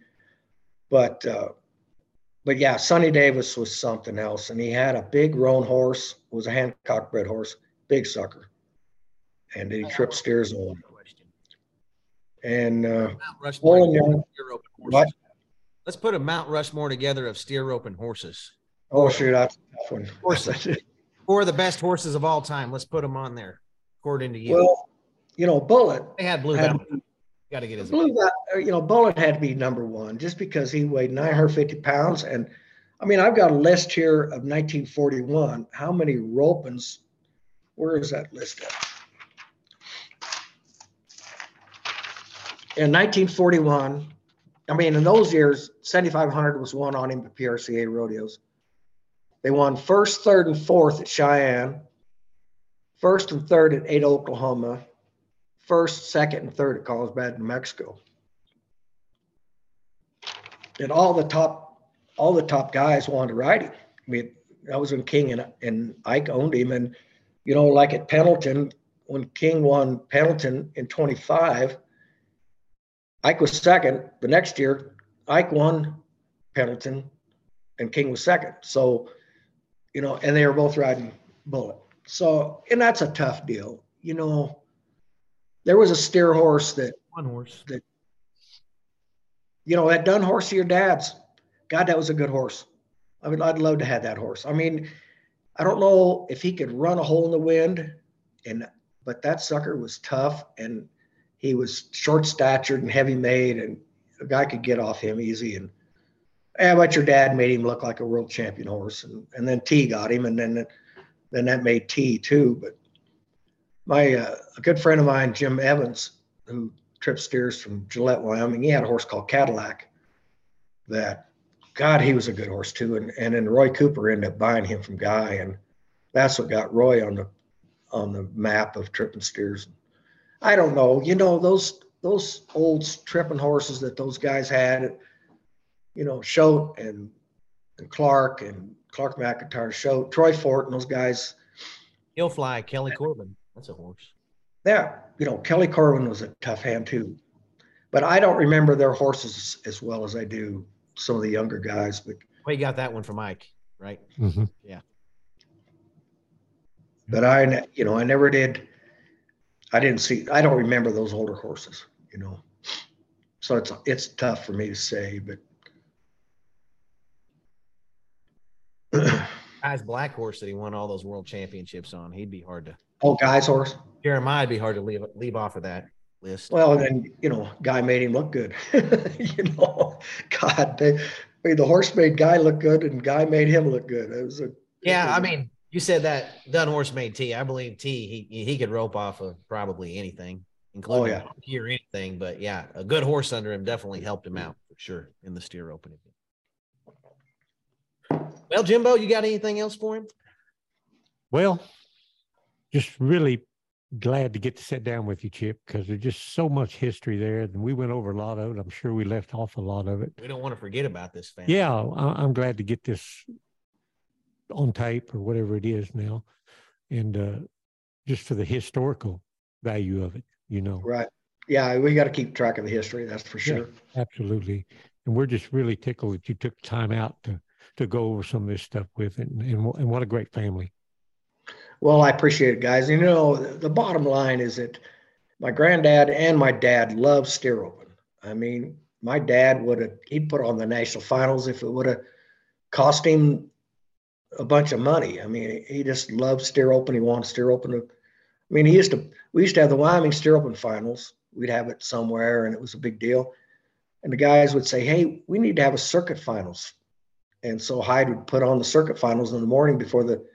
but, uh, but yeah, Sonny Davis was something else, and he had a big roan horse. Was a Hancock bred horse, big sucker, and he tripped stairs on. Question. And uh, Mount Rushmore. Olin Young, steer roping horses. What? Let's put a Mount Rushmore together of steer roping horses. oh shoot, that's a tough one. Horses. Four of the best horses of all time. Let's put them on there, according to you. well, you know, Bullet they had Blue had, Got to get his. Blue, uh, you know, Bullet had to be number one just because he weighed 950 pounds. And I mean, I've got a list here of 1941. How many ropings? Where is that list at? In 1941, I mean, in those years, 7,500 was won on him at PRCA rodeos. They won first, third, and fourth at Cheyenne, first and third at Ada, Oklahoma, first, second, and third at Carlsbad, New Mexico. And all the top, all the top guys wanted to ride him. I mean, that was when King and, and Ike owned him. And, you know, like at Pendleton, when King won Pendleton in 25, Ike was second. The next year, Ike won Pendleton and King was second. So, you know, and they were both riding Bullet. So, and that's a tough deal. You know, there was a steer horse that, One horse. That you know, that done horse of your dad's. God, that was a good horse. I mean, I'd love to have that horse. I mean, I don't know if he could run a hole in the wind, and but that sucker was tough and he was short statured and heavy made, and a guy could get off him easy. And yeah, but your dad made him look like a world champion horse, and and then T got him, and then then that made T too. But my uh, a good friend of mine, Jim Evans, who tripped steers from Gillette, Wyoming, he had a horse called Cadillac. That God, he was a good horse too, and and then Roy Cooper ended up buying him from Guy, and that's what got Roy on the on the map of tripping steers. I don't know, you know those those old tripping horses that those guys had, you know, Shoat and and Clark and Clark McEntire, Shoat, Troy Fort, and those guys. He'll fly Kelly Corbin. That's a horse. Yeah, you know, Kelly Corbin was a tough hand too, but I don't remember their horses as well as I do some of the younger guys. But well, you got that one from Mike, right? Mhm. Yeah. But I, you know, I never did. I didn't see. I don't remember those older horses. You know, so it's it's tough for me to say. But Guy's black horse that he won all those world championships on. He'd be hard to. oh, guy's horse. Jeremiah'd be hard to leave leave off of that list. Well, then you know, guy made him look good. you know, God, they, I mean, the horse made guy look good, and guy made him look good. It was a yeah, I mean, you said that done horse made T. I believe T. He he could rope off of probably anything, including oh, yeah. or anything. But yeah, a good horse under him definitely helped him out for sure in the steer roping. Well, Jimbo, you got anything else for him? Well, just really glad to get to sit down with you, Chip, because there's just so much history there. And we went over a lot of it. I'm sure we left off a lot of it. We don't want to forget about this family. Yeah, I'm glad to get this on tape or whatever it is now. And uh, just for the historical value of it, you know. right. Yeah, we got to keep track of the history. That's for Yeah. sure. Absolutely. And we're just really tickled that you took time out to to go over some of this stuff with it. And, and, and what a great family. Well, I appreciate it, guys. You know, the the bottom line is that my granddad and my dad love steer roping. I mean, my dad would have he'd put on the national finals if it would have cost him a bunch of money. I mean, he just loved steer roping. He wanted steer roping. To, I mean, he used to we used to have the Wyoming steer roping finals. We'd have it somewhere, and it was a big deal. And the guys would say, "Hey, we need to have a circuit finals." And so Hyde would put on the circuit finals in the morning before the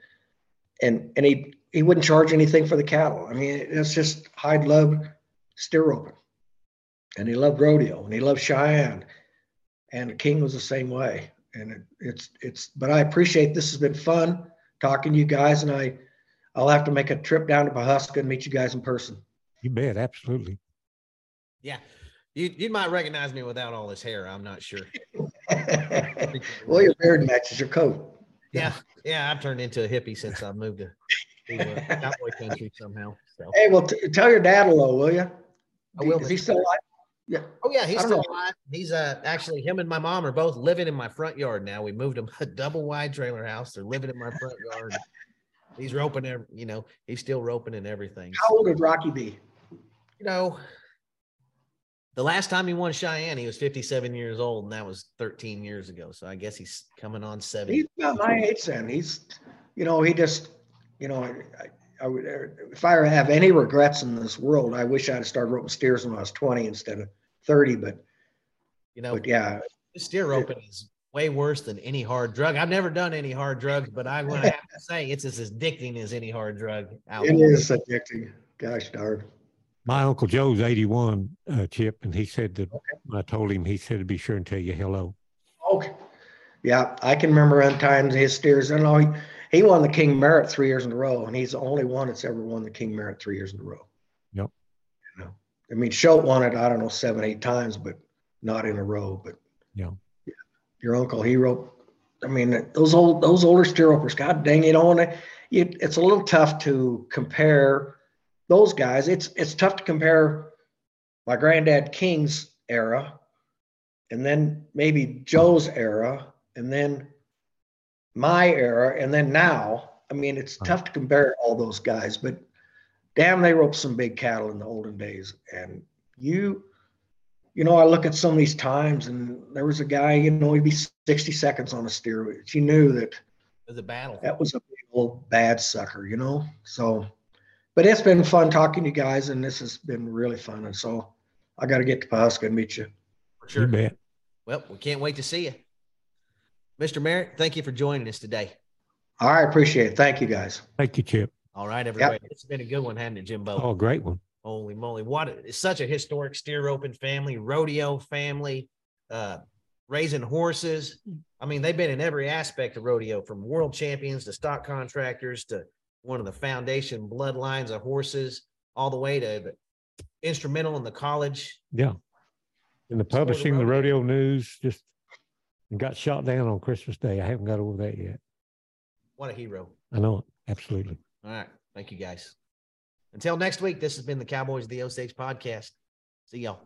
and and he he wouldn't charge anything for the cattle. I mean, it's just Hyde loved steer roping, and he loved rodeo, and he loved Cheyenne, and the King was the same way. And it, it's it's. But I appreciate this has been fun talking to you guys, and I I'll have to make a trip down to Pawhuska and meet you guys in person. You bet. Absolutely. Yeah. You you might recognize me without all this hair. I'm not sure. well, your beard matches your coat. Yeah, yeah. I've turned into a hippie since I moved to, to uh, cowboy country somehow. So, Hey, well, t- tell your dad hello, will you? I will, Is he Mr. still alive? Yeah. oh yeah, he's still know. alive. He's uh actually him and my mom are both living in my front yard now. We moved him a double wide trailer house. They're living in my front yard. He's roping, ev- you know, he's still roping and everything. How old would Rocky be? you know, the last time he won Cheyenne, he was 57 years old, and that was 13 years ago. So I guess he's coming on 70. He's about my age then. He's, you know, he just, you know, I, I, I would, if I have any regrets in this world, I wish I'd have started roping steers when I was 20 instead of 30. But, You know, but yeah, this steer roping is way worse than any hard drug. I've never done any hard drugs, but I would have to say it's as addicting as any hard drug out it there. is addicting. Gosh darn. My uncle Joe's 81, uh, Chip, and he said that when I told him, he said to be sure and tell you hello. Okay. Yeah, I can remember on times his steers. I know he, won the King Merritt three years in a row, and he's the only one that's ever won the King Merritt three years in a row. Yep. You know, I mean, Shoat won it, I don't know, seven, eight times, but not in a row. But Yeah. your uncle, he wrote, I mean, those old, those older steer ropers, God dang, you know, and it, it, it's a little tough to compare those guys. It's, it's tough to compare my granddad King's era and then maybe Joe's era and then my era and then now. I mean, it's Right. tough to compare all those guys, but damn, they roped some big cattle in the olden days. And you, you know, I look at some of these times and there was a guy, you know, he'd be 60 seconds on a steer, but you knew that It was a battle. that was a big old bad sucker, you know. So, but it's been fun talking to you guys, and this has been really fun. And so, I got to get to Pawhuska and meet you. For sure. You bet. Well, we can't wait to see you. Mr. Merritt, thank you for joining us today. All right, appreciate it. Thank you, guys. Thank you, Chip. All right, everybody. It's been a good one, hasn't it, Jimbo? Oh, great one. Holy moly. What a- it's such a historic steer roping family, rodeo family, uh, raising horses. I mean, they've been in every aspect of rodeo from world champions to stock contractors to one of the foundation bloodlines of horses, all the way to the- instrumental in the college. Yeah. And the publishing, the rodeo. rodeo news just and got shot down on Christmas Day. I haven't got over that yet. What a hero. I know it. Absolutely. All right. Thank you guys. Until next week, this has been the Cowboys of the Osage podcast. See y'all.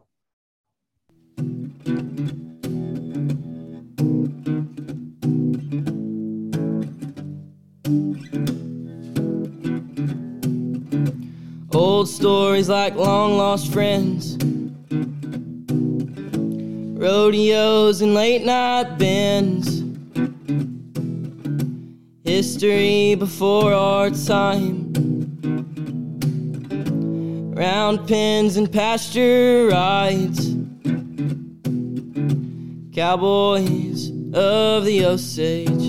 Old stories like long lost friends. Rodeos and late night bends. History before our time. Round pens and pasture rides. Cowboys of the Osage.